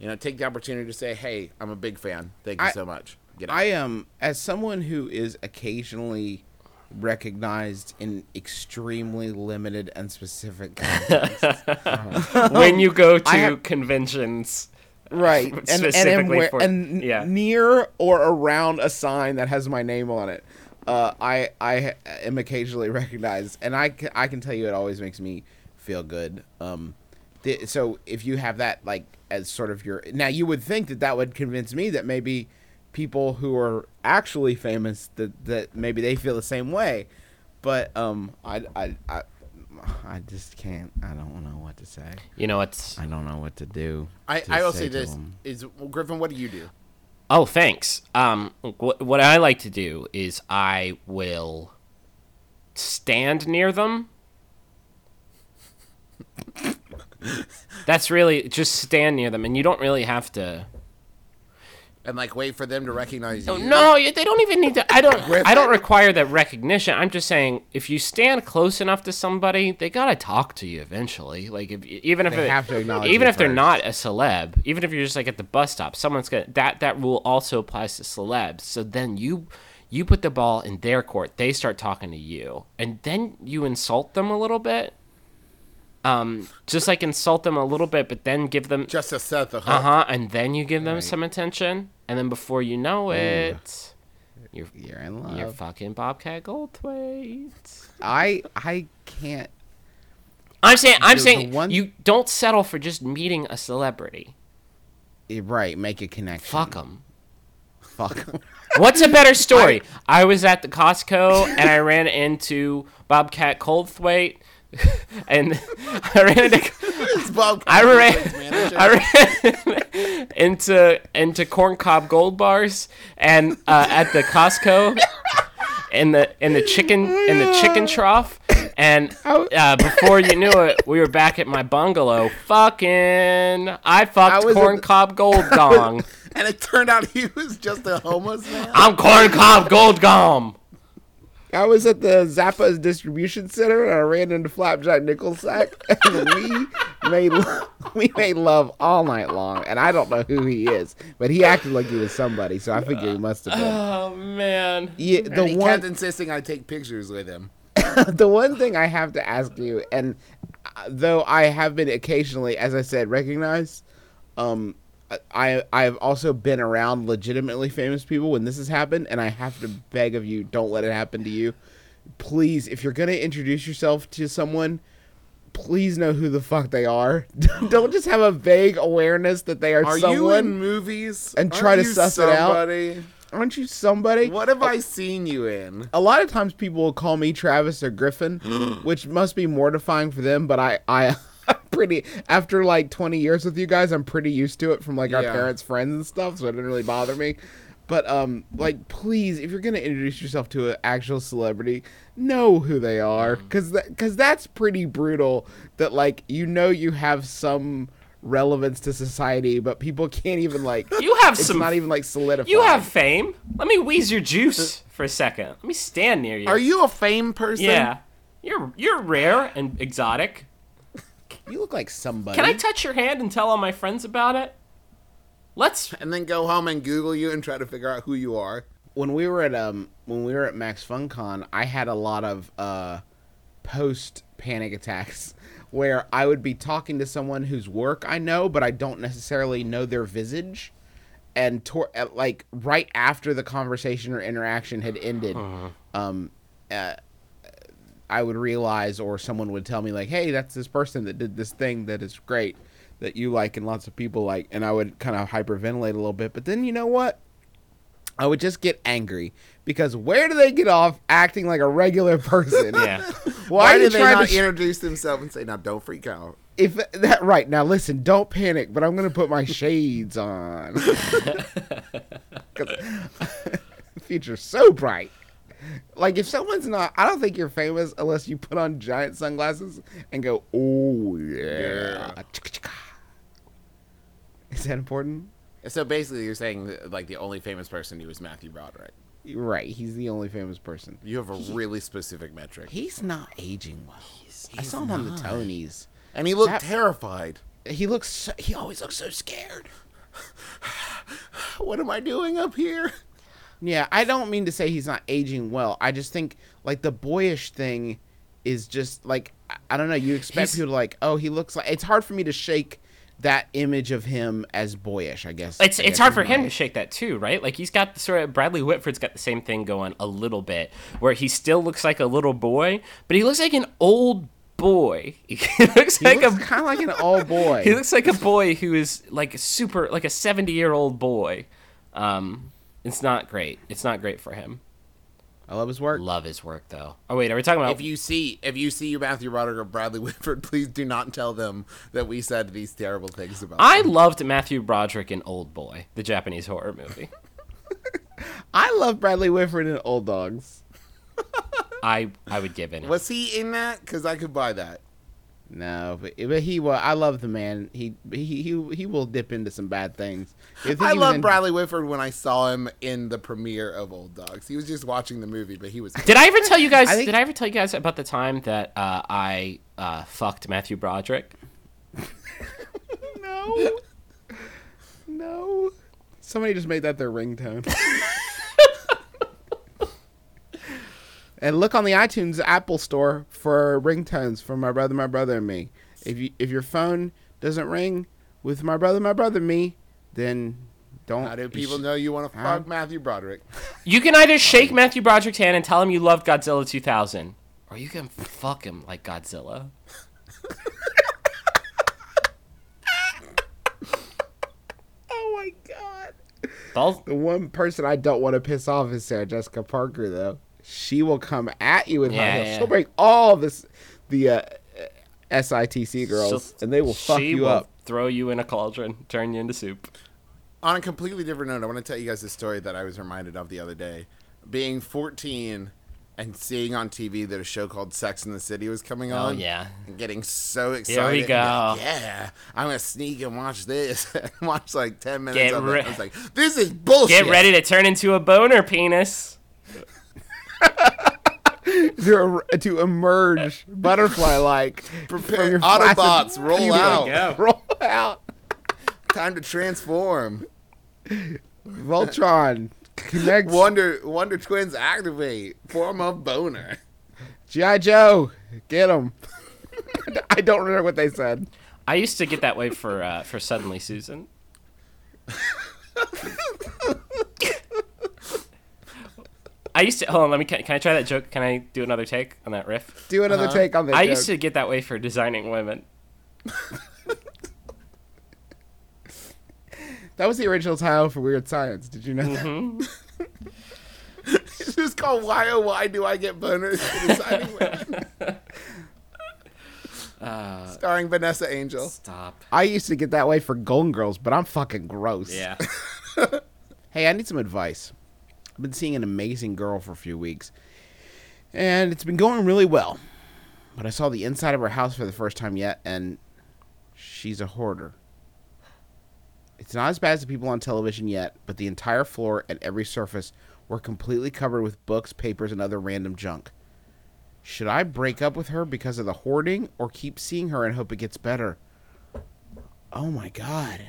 You know, take the opportunity to say, hey, I'm a big fan. Thank you
I-
so much. Get
i am as someone who is occasionally recognized in extremely limited and specific contexts
when you go to
I have-
conventions.
Right and and where,
for-
and
yeah.
near or around a sign that has my name on it uh, I I am occasionally recognized, and I can, I can tell you it always makes me feel good. Um, the, so if you have that like as sort of your now, you would think that that would convince me that maybe people who are actually famous that that maybe they feel the same way, but um, I I I, I just can't. I don't know what to say.
You know, it's
I don't know what to do.
I,
to
I will say
to
this
them.
is well, Griffin. What do you do?
Oh, thanks. Um, what, what I like to do is I will stand near them. That's really just stand near them, and you don't really have to.
And like wait for them to recognize you.
Oh, no, they don't even need to. I don't. I don't require that recognition. I'm just saying, if you stand close enough to somebody, they gotta talk to you eventually. Like if even if
They
it-
have to acknowledge
even if they're not a celeb, even if you're just like at the bus stop, someone's gonna that that rule also applies to celebs. So then you you put the ball in their court. They start talking to you, and then you insult them a little bit. Um, just like insult them a little bit, but then give them
Just to set the hook.
uh huh, and then you give them some attention, and then before you know it, you're
You're in love.
you're fucking Bobcat Goldthwait.
I I can't.
I'm saying I'm
The-
saying
the one-
you don't settle for just meeting a celebrity.
eh, Right, make a connection.
Fuck them.
Fuck.
What's a better story? I was at the Costco and I ran into Bobcat Goldthwait, and I ran into
It's Bob
I ran,
manager.
I ran into into Corncob Goldbars and uh, at the Costco in the in the chicken in the chicken trough. And uh, before you knew it we were back at my bungalow. Fucking I fucked
was at the-
corncob gold gong.
And it turned out he was just a homeless man.
I'm corncob gold gong
I was at the Zappos distribution center and I ran into Flapjack Nickelsack and we made lo- we made love all night long. And I don't know who he is, but he acted like he was somebody, so I figure he must have been.
oh man
Yeah,
And
the
he
one
kept insisting I take pictures with him.
the one thing I have to ask you, and uh, though I have been occasionally, as I said, recognized, um, I I have also been around legitimately famous people when this has happened, and I have to beg of you, don't let it happen to you. Please, if you're gonna introduce yourself to someone, please know who the fuck they are. don't just have a vague awareness that they are,
Are
someone.
you in movies?
and
Aren't
try to
you
suss it out?
somebody?
Aren't you somebody?
What have I seen you in?
a lot of times people will call me Travis or Griffin, which must be mortifying for them. But I, I, pretty after like 20 years with you guys, I'm pretty used to it from like our
Yeah.
parents' friends and stuff, so it didn't really bother me. But um, like, please, if you're gonna introduce yourself to an actual celebrity, know who they are, because because that's pretty brutal. That like you know you have some relevance to society, but people can't even like.
you have
It's
some
not even like solidified.
you have fame let me wheeze your juice for a second let me stand near you
Are you a fame person?
yeah you're you're rare and exotic
You look like somebody.
Can I touch your hand and tell all my friends about it? Let's.
And then go home and Google you and try to figure out who you are.
when we were at um when we were at Max FunCon, I had a lot of uh post panic attacks where I would be talking to someone whose work I know, but I don't necessarily know their visage. And tor- uh, like right after the conversation or interaction had ended, um, uh, I would realize, or someone would tell me, like, "Hey, that's this person that did this thing that is great, that you like, and lots of people like." And I would kind of hyperventilate a little bit. But then you know what? I would just get angry because where do they get off acting like a regular person?
Yeah.
Why,
Why
are you
did they
trying
not
to? sh-
introduce themselves and say, "Now, don't freak out"?
if that right now, listen, don't panic. But I'm gonna put my shades on. 'Cause the future's so bright. Like if someone's not, I don't think you're famous unless you put on giant sunglasses and go, "Oh yeah." Chicka-chicka. Is that important?
So basically, you're saying that, like the only famous person you was Matthew Broderick.
Right. He's the only famous person.
You have a really specific metric,
He's not aging well. I saw him on the Tonys.
and he looked
That-
terrified.
He looks. So, he always looks so scared.
What am I doing up here?
Yeah, I don't mean to say he's not aging well. I just think like the boyish thing is just like I- don't know. You expect
He's-
people to like, oh, he looks like. It's hard for me to shake that image of him as boyish. I guess
It's
I
it's
guess
hard for him to shake that too, right? Like he's got the sort of Bradley Whitford's got the same thing going a little bit, where he still looks like a little boy, but he looks like an old boy. He looks
He
like
looks
a
kind of like an old boy.
he looks like a boy who is like super like a 70 year old boy. Um, it's not great. It's not great for him.
I love his work.
Love his work though. Oh wait, are we talking about
If you see if you see Matthew Broderick or Bradley Whitford, please do not tell them that we said these terrible things about.
I
them.
loved Matthew Broderick in Old Boy, the Japanese horror movie.
I love Bradley Whitford in Old Dogs.
I I would give it.
Was he in that? Because I could buy that.
No, but, but he will. I love the man. He he he he will dip into some bad things.
I love
in-
Bradley Whitford when I saw him in the premiere of Old Dogs. He was just watching the movie, but he was.
Did I ever tell you guys?
I think-
Did I ever tell you guys about the time that uh, I uh, fucked Matthew Broderick?
No. No. Somebody just made that their ringtone. and look on the iTunes Apple Store for ringtones for my brother, my brother, and me. If you if your phone doesn't ring with my brother, my brother, and me, then don't.
How do people
sh-
know you want to
Huh?
fuck Matthew Broderick?
You can either shake Matthew Broderick's hand and tell him you loved Godzilla 2000, or you can fuck him like Godzilla.
Oh my god.
They'll-
The one person I don't want to piss off is Sarah Jessica Parker, though. She will come at you with high heels.
yeah.
She'll bring all this, the uh, SITC girls,
she'll-
and they will fuck
she
you
will
up.
Throw you in a cauldron, turn you into soup.
On a completely different note, I want to tell you guys a story that I was reminded of the other day. Being 14 and seeing on TV that a show called Sex in the City was coming
Oh
on.
yeah.
And getting so excited.
Here we go.
being, yeah, I'm gonna sneak and watch this. and watch like ten minutes
Get
of
re-
it. I was like, "This is bullshit."
Get ready to turn into a boner penis.
to, to emerge butterfly like.
Prepare Autobots, roll out.
go.
Roll out.
Time to transform.
Voltron. Connect.
Wonder Wonder Twins activate. Form of boner.
G.I. Joe. Get them. I don't remember what they said.
I used to get that way for uh, for suddenly Susan. I used to hold on. Let me. Can, can I try that joke? Can I do another take on that riff?
Do another take on this.
I
joke.
used to get that way for designing women.
That was the original title for Weird Science. Did you know that?
Mm-hmm.
It's just called Why Oh Why Do I Get Boners for Designing Women?
Uh,
Starring Vanessa Angel.
stop.
I used to get that way for Golden Girls, but I'm fucking gross.
Yeah.
Hey, I need some advice. I've been seeing an amazing girl for a few weeks, and it's been going really well. But I saw the inside of her house for the first time yet, and she's a hoarder. It's not as bad as the people on television yet, but the entire floor and every surface were completely covered with books, papers, and other random junk. Should I break up with her because of the hoarding, or keep seeing her and hope it gets better? Oh my god.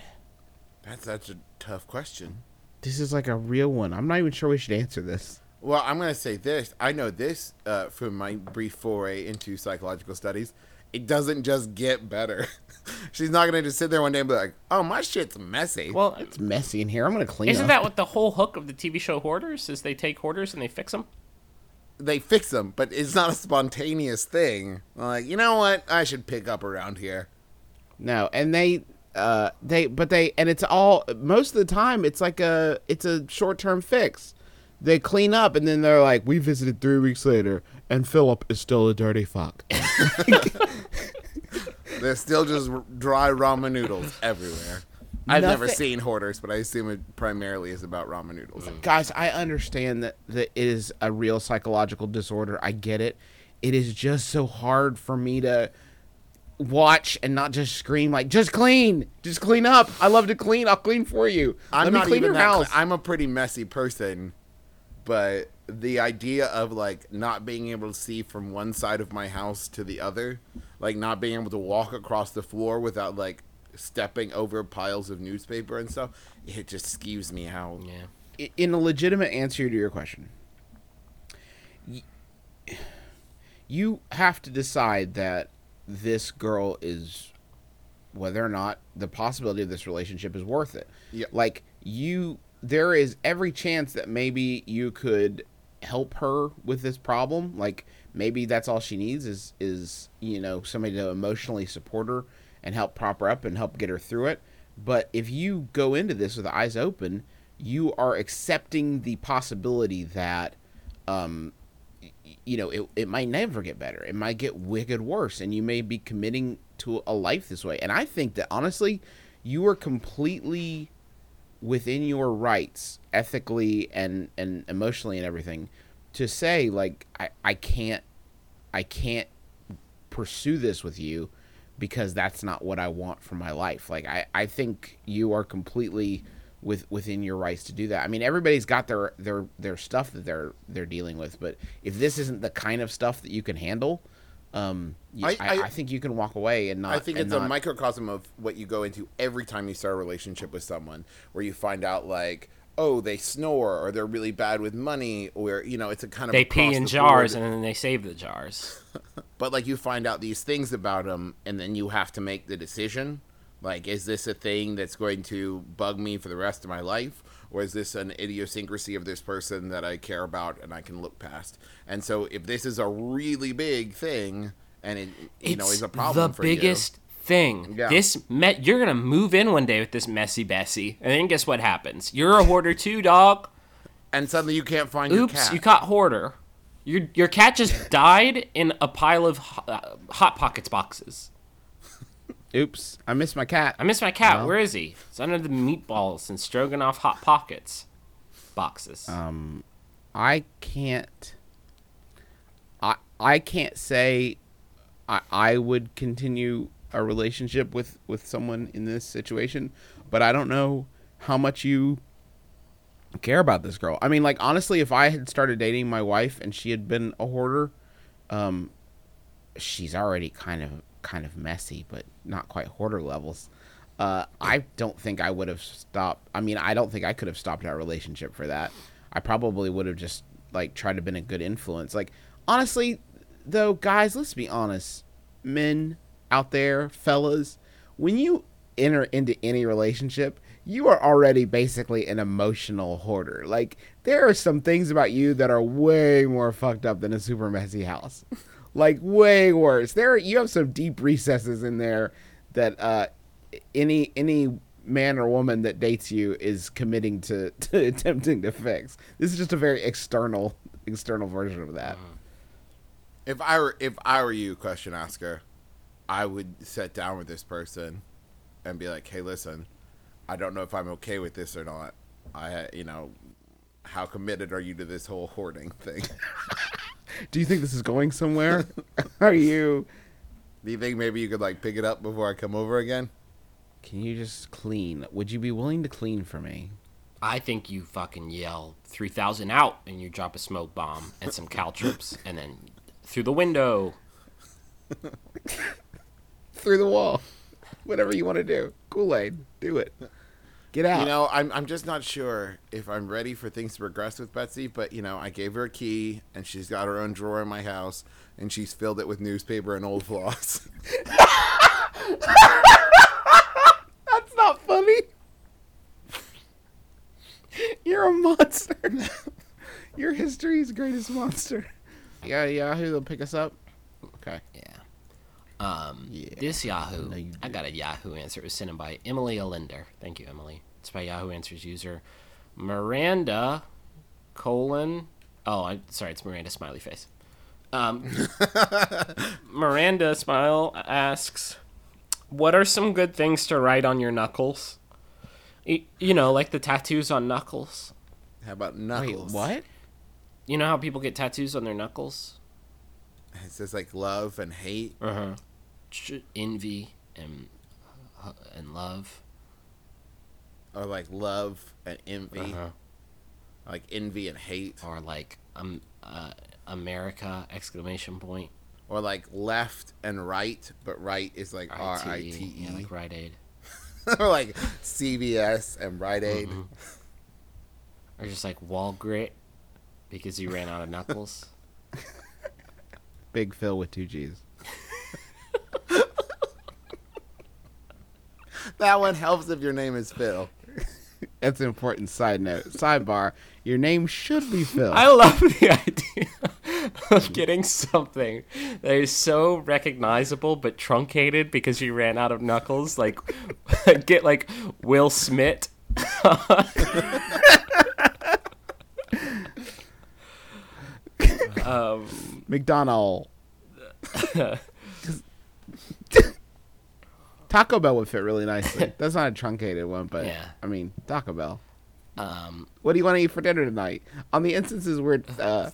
That's such a tough question.
This is like a real one. I'm not even sure we should answer this.
Well, I'm going to say this. I know this uh, from my brief foray into psychological studies. It doesn't just get better. She's not going to just sit there one day and be like, oh, my shit's messy.
Well,
It's messy in here. I'm gonna clean
isn't
up.
that what the whole hook of the TV show Hoarders is? They take hoarders and they fix them.
they fix them, but it's not a spontaneous thing. Like, you know what? I should pick up around here.
No, and they, uh, they, but they, and it's all most of the time. It's like a, it's a short term fix. They clean up, and then they're like, "We visited three weeks later, and Philip is still a dirty fuck."
They're still just dry ramen noodles everywhere. I've never seen hoarders, but I assume it primarily is about ramen noodles.
Guys, I understand that that it is a real psychological disorder. I get it. It is just so hard for me to watch and not just scream like, "Just clean, just clean up." I love to clean. I'll clean for you.
I'm
Let me
not
clean
even
your
that.
house.
cle- I'm a pretty messy person, but the idea of like not being able to see from one side of my house to the other, like not being able to walk across the floor without like stepping over piles of newspaper and stuff, it just skews me out.
Yeah.
In a legitimate answer to your question, you have to decide that this girl is whether or not the possibility of this relationship is worth it.
Yep.
Like you there is every chance that maybe you could help her with this problem. Like maybe that's all she needs is is, you know, somebody to emotionally support her and help prop her up and help get her through it. But if you go into this with eyes open, you are accepting the possibility that um you know, it, it might never get better. It might get wicked worse, and you may be committing to a life this way. And I think that honestly, you are completely within your rights, ethically and and emotionally and everything, to say like I I can't I can't pursue this with you because that's not what I want for my life. Like I, I think you are completely with within your rights to do that. I mean everybody's got their their their stuff that they're they're dealing with, but if this isn't the kind of stuff that you can handle, um y-
I-
I,
I-
I think you can walk away and not
I think
and
it's a microcosm of what you go into every time you start a relationship with someone, where you find out like, oh, they snore, or they're really bad with money, or you know, it's a kind of
They pee in
the
jars
board-
and then they save the jars.
but like you find out these things about them, and then you have to make the decision. Like, is this a thing that's going to bug me for the rest of my life, or is this an idiosyncrasy of this person that I care about and I can look past? And so, if this is a really big thing, and it you know is a problem
the
for you,
biggest thing.
Yeah.
This me- you're gonna move in one day with this messy Bessie, and then guess what happens? You're a hoarder too, dog.
And suddenly you can't find your
Oops,
cat.
you caught hoarder. Your your cat just died in a pile of uh, hot pockets boxes.
Oops, I missed my cat.
I miss my cat. Where is he? It's under the meatballs and stroganoff hot pockets boxes.
Um, I can't. I I can't say I I would continue a relationship with with someone in this situation, but I don't know how much you care about this girl. I mean, like honestly, if I had started dating my wife and she had been a hoarder, um, she's already kind of kind of messy, but not quite hoarder levels. Uh, I don't think I would have stopped. I mean, I don't think I could have stopped our relationship for that. I probably would have just like tried to been a good influence. Like honestly, though, guys, let's be honest. Men out there, fellas, when you enter into any relationship, you are already basically an emotional hoarder. Like there are some things about you that are way more fucked up than a super messy house. like way worse. There you have some deep recesses in there that uh any any man or woman that dates you is committing to, to attempting to fix. This is just a very external external version of that.
If I were if I were you, question asker, I would sit down with this person and be like, "Hey, listen, I don't know if I'm okay with this or not. I, you know, how committed are you to this whole hoarding thing?
Do you think this is going somewhere? are you
Do you think maybe you could like pick it up before I come over again?
Can you just clean? Would you be willing to clean for me?
I think you fucking yell 3000 out and you drop a smoke bomb and some caltrops and then through the window.
Through the wall. Whatever you want to do. Kool-Aid. Do it. Get out.
You know, I'm I'm just not sure if I'm ready for things to progress with Betsy, but you know, I gave her a key and she's got her own drawer in my house and she's filled it with newspaper and old floss.
That's not funny. You're a monster. You're history's greatest monster. Yeah, Yahoo, they'll pick us up. Okay.
Yeah. Um,
Yeah,
this Yahoo,
know
I got a Yahoo answer. It was sent in by Emily Alinder. Thank you, Emily. It's by Yahoo Answers user Miranda colon. Oh, I'm sorry. It's Miranda smiley face. Um, Miranda smile asks, "What are some good things to write on your knuckles? You know, like the tattoos on knuckles.
How about
Wait,
knuckles?
what?
You know how people get tattoos on their knuckles?
It says like love and hate.
Uh huh. Envy and uh, and love.
Or like love and envy.
Uh-huh.
Like envy and hate.
or like um uh, America exclamation point
Or like left and right, but right is like R I
RITE, yeah,
E.
like Rite Aid
Or like CVS and Rite Aid.
or just like wall grit because you ran out of knuckles.
Big Phil with two G's.
That one helps if your name is Phil.
That's an important side note. Sidebar: Your name should be Phil.
I love the idea of getting something that is so recognizable but truncated because you ran out of knuckles. Like get like Will Smith. um,
McDonald. Taco Bell would fit really nicely. That's not a truncated one, but
Yeah.
I mean Taco Bell.
um,
What do you want to eat for dinner tonight? On the instances where uh,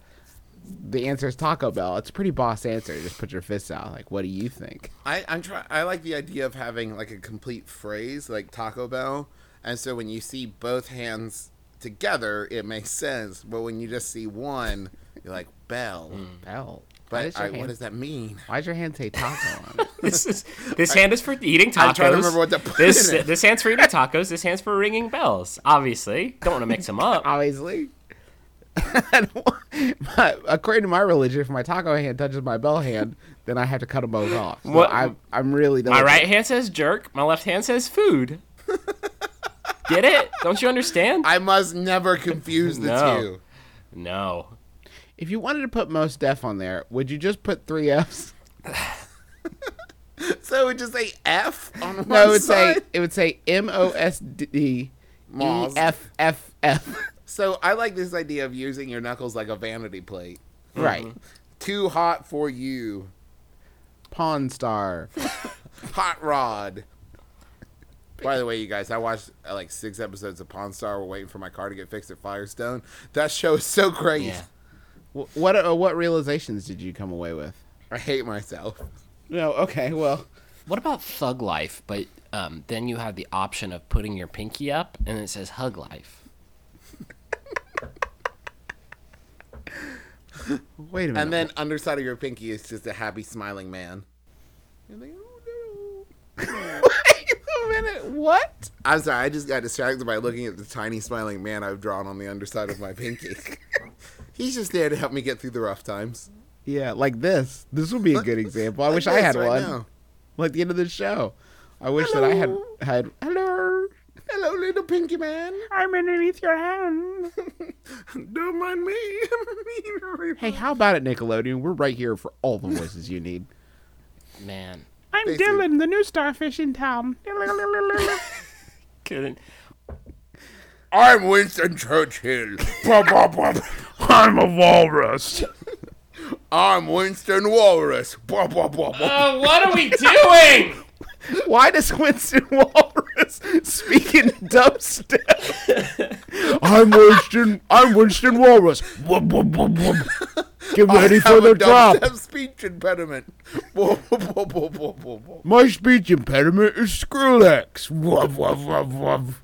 the answer is Taco Bell, it's a pretty boss answer. Just put your fists out. Like, what do you think?
I, I'm try. I like the idea of having like a complete phrase like Taco Bell, and so when you see both hands together, it makes sense. But when you just see one, you're like Bell.
Bell. Why
But
does, your
I, what does that mean?
why does your hand say taco on it?
this is this hand is for eating tacos.
I'm trying to remember what to put
this
in it.
this hand's for eating tacos. This hand's for ringing bells. Obviously, don't want to mix them up.
Obviously. my, according to my religion, if my taco hand touches my bell hand, then I have to cut them both off. So
What-
I, I'm really
My right hand says jerk. My left hand says food. Get it? Don't you understand?
I must never confuse the
No.
two.
No.
If you wanted to put most def on there, would you just put three F's?
So it would just say F on one
No, it would say
side?
it would say M O S D E
Moz.
F F F.
So I like this idea of using your knuckles like a vanity plate.
Right.
Too hot for you.
Pawn Star.
Hot Rod. By the way, you guys, I watched uh, like six episodes of Pawn Star. We're waiting for my car to get fixed at Firestone. That show is so great.
Yeah.
Wh- What uh, what realizations did you come away with?
I hate myself.
No, okay, well,
What about Thug Life? But um, then you have the option of putting your pinky up, and it says Hug Life.
wait a minute.
And then underside of your pinky is just a happy smiling man. You're like, "Oh, no."
wait a minute. What?
I'm sorry, I just got distracted by looking at the tiny smiling man I've drawn on the underside of my pinky. He's just there to help me get through the rough times.
Yeah, like this. This would be a good example. I
Like
wish I had
right
one.
now.
Like the end of the show. I wish that I had had. Hello.
Hello, little pinky man.
I'm underneath your hand.
Don't mind me.
Hey, how about it, Nickelodeon? We're right here for all the voices you need.
Man,
I'm
Basically-
Dylan, the new starfish in town.
couldn't.
I'm Winston Churchill. Blah, blah, blah.
I'm a walrus.
I'm Winston Walrus. Blah, blah, blah, blah.
Oh, what are we doing?
Why does Winston Walrus speak in dubstep? I'm Winston. I'm Winston Walrus. Whoop, whoop, whoop, whoop. Get ready
I
for
have
the
a
drop.
dubstep speech impediment. Blah, blah, blah, blah, blah, blah, blah.
My speech impediment is Skrillex. Woof, woof, woof, woof.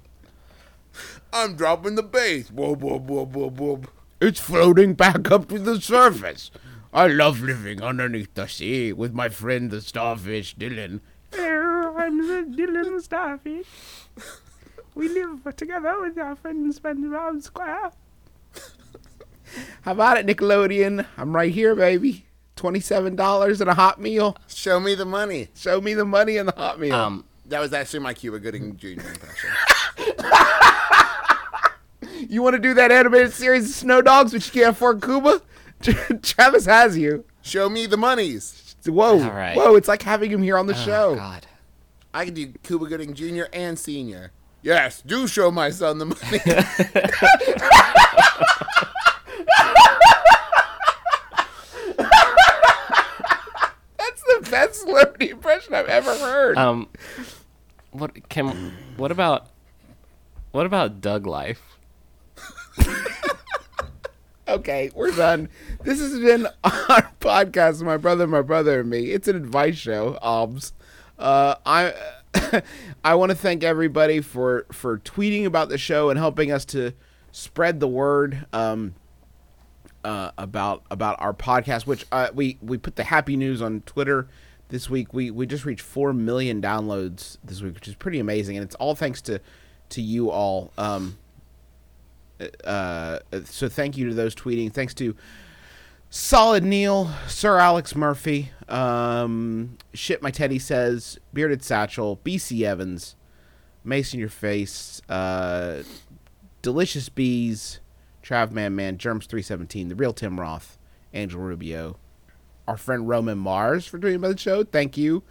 I'm dropping the bass. Blah, blah, blah, blah, blah.
It's floating back up to the surface. I love living underneath the sea with my friend the starfish Dylan. I'm the Dylan the starfish. We live together with our friends, friend SpongeBob Square. How about it, Nickelodeon? I'm right here, baby. Twenty-seven dollars and a hot meal.
Show me the money.
Show me the money and the hot meal.
Um,
That was actually my Cuba Gooding Jr. impression.
you want to do that animated series of Snow Dogs, which you can't afford Cuba? Travis has you.
Show me the monies.
Whoa,
All right.
whoa! It's like having him here on the show.
Oh, God.
I can do Cuba Gooding Jr. and Senior. Yes, do show my son the money.
That's the best celebrity impression I've ever heard.
Um, what can? What about? What about Doug Life?
Okay, we're done. This has been our podcast, my brother, my brother, and me. It's an advice show, obs. Uh, I I want to thank everybody for for tweeting about the show and helping us to spread the word. Um, uh, about about our podcast, which uh, we we put the happy news on Twitter this week. We we just reached four million downloads this week, which is pretty amazing, and it's all thanks to to you all. Um, uh, so thank you to those tweeting. Thanks to Solid Neil, Sir Alex Murphy, um, Shit My Teddy Says, Bearded Satchel, BC Evans, Mason Your Face, uh, Delicious Bees, Trav Man Man, Germs 317, The Real Tim Roth, Angel Rubio, our friend Roman Mars for doing by the show. Thank you.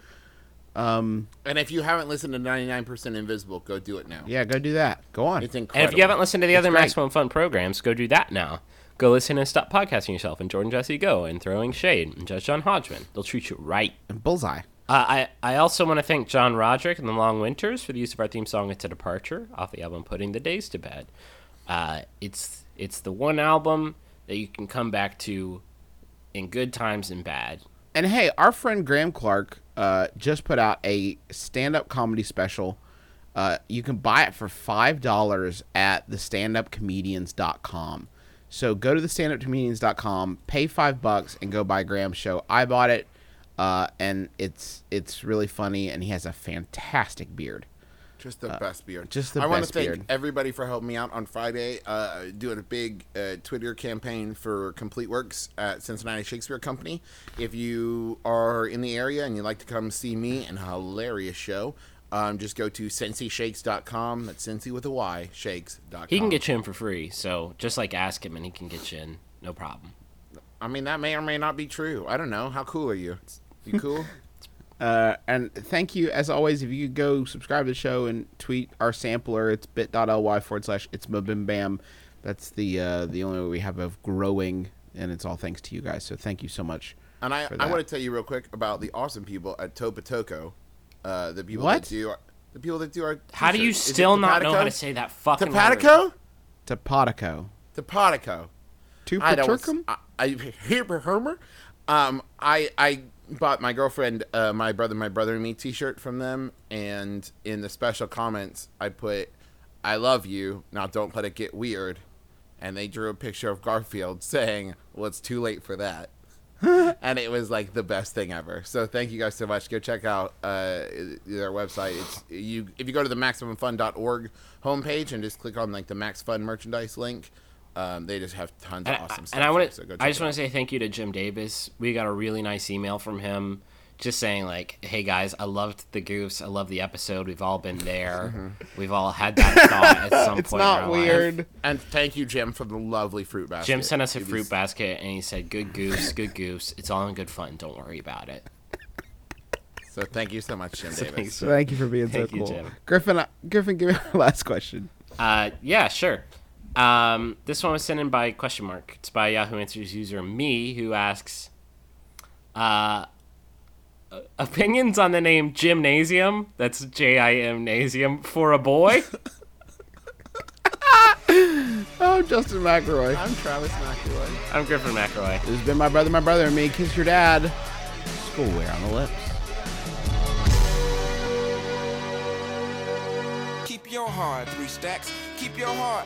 Um,
and if you haven't listened to 99% Invisible, go do it now.
yeah, go do that. Go on.
It's
And if you haven't listened to the other
great.
Maximum Fun programs, go do that now. Go listen and stop podcasting yourself and Jordan Jesse Go and throwing shade and Judge John Hodgman. They'll treat you right.
And Bullseye.
Uh, I, I also want to thank John Roderick and the Long Winters for the use of our theme song "It's a Departure" off the album "Putting the Days to Bed." Uh, it's it's the one album that you can come back to in good times and bad.
And hey, our friend Graham Clark uh, just put out a stand-up comedy special. Uh, you can buy it for five dollars at thestandupcomedians.com. So go to thestandupcomedians.com, pay five bucks, and go buy Graham's show. I bought it, uh, and it's it's really funny, and he has a fantastic beard.
Just the best beard.
Uh, just the best beer.
I want to thank
beard.
everybody for helping me out on Friday, uh, doing a big uh, Twitter campaign for Complete Works at Cincinnati Shakespeare Company. If you are in the area and you'd like to come see me and a hilarious show, um, just go to cincyshakes.com. That's Cincy with a Y, shakes.com.
He can get you in for free, so just like ask him and he can get you in, no problem.
I mean, that may or may not be true. I don't know. How cool are you? You cool?
Uh, and thank you, as always, if you could go subscribe to the show and tweet our sampler, it's bit.ly forward slash it's bim bam. That's the uh, the only way we have of growing, and it's all thanks to you guys. So thank you so much.
And I, I want to tell you real quick about the awesome people at Topatoco. Uh, the people
What?
that do our, the people that do our.
How do you
t-shirts. Is it
still not know how to say that fucking word?
Topatico?
Topatico.
Topatico. I don't. I, I Herber Hermer. Um, I I bought my girlfriend, uh, my brother, my brother and me T-shirt from them, and in the special comments, I put, "I love you. Now don't let it get weird," and they drew a picture of Garfield saying, "Well, it's too late for that." and it was like the best thing ever. So thank you guys so much. Go check out uh, their website. It's you if you go to the maximumfun.org homepage and just click on like the Max Fun merchandise link. Um, they just have tons
And,
of awesome stuff.
and I want to,
so
I just want to say thank you to Jim Davis. We got a really nice email from him, just saying like, "Hey guys, I loved the goofs. I love the episode. We've all been there. We've all had that thought at some
It's
point." in
not
our life."
weird.
And thank you, Jim, for the lovely fruit basket.
Jim sent us a
It
fruit
was-
basket, and he said, "Good goose, good goose. It's all in good fun. Don't worry about it."
So thank you so much, Jim Davis.
Thank you for being
Thank
so
you,
cool.
Jim.
Griffin, uh, Griffin, give me our last question.
Uh, yeah, sure. Um, this one was sent in by question mark. It's by Yahoo Answers user me who asks, uh, opinions on the name gymnasium. That's J I M nasium for a boy.
Oh, Justin McElroy.
I'm Travis McElroy.
I'm Griffin McElroy.
This has been my brother, my brother, and me. Kiss your dad. Schoolwear on the lips.
Keep your heart, three stacks. Keep your heart.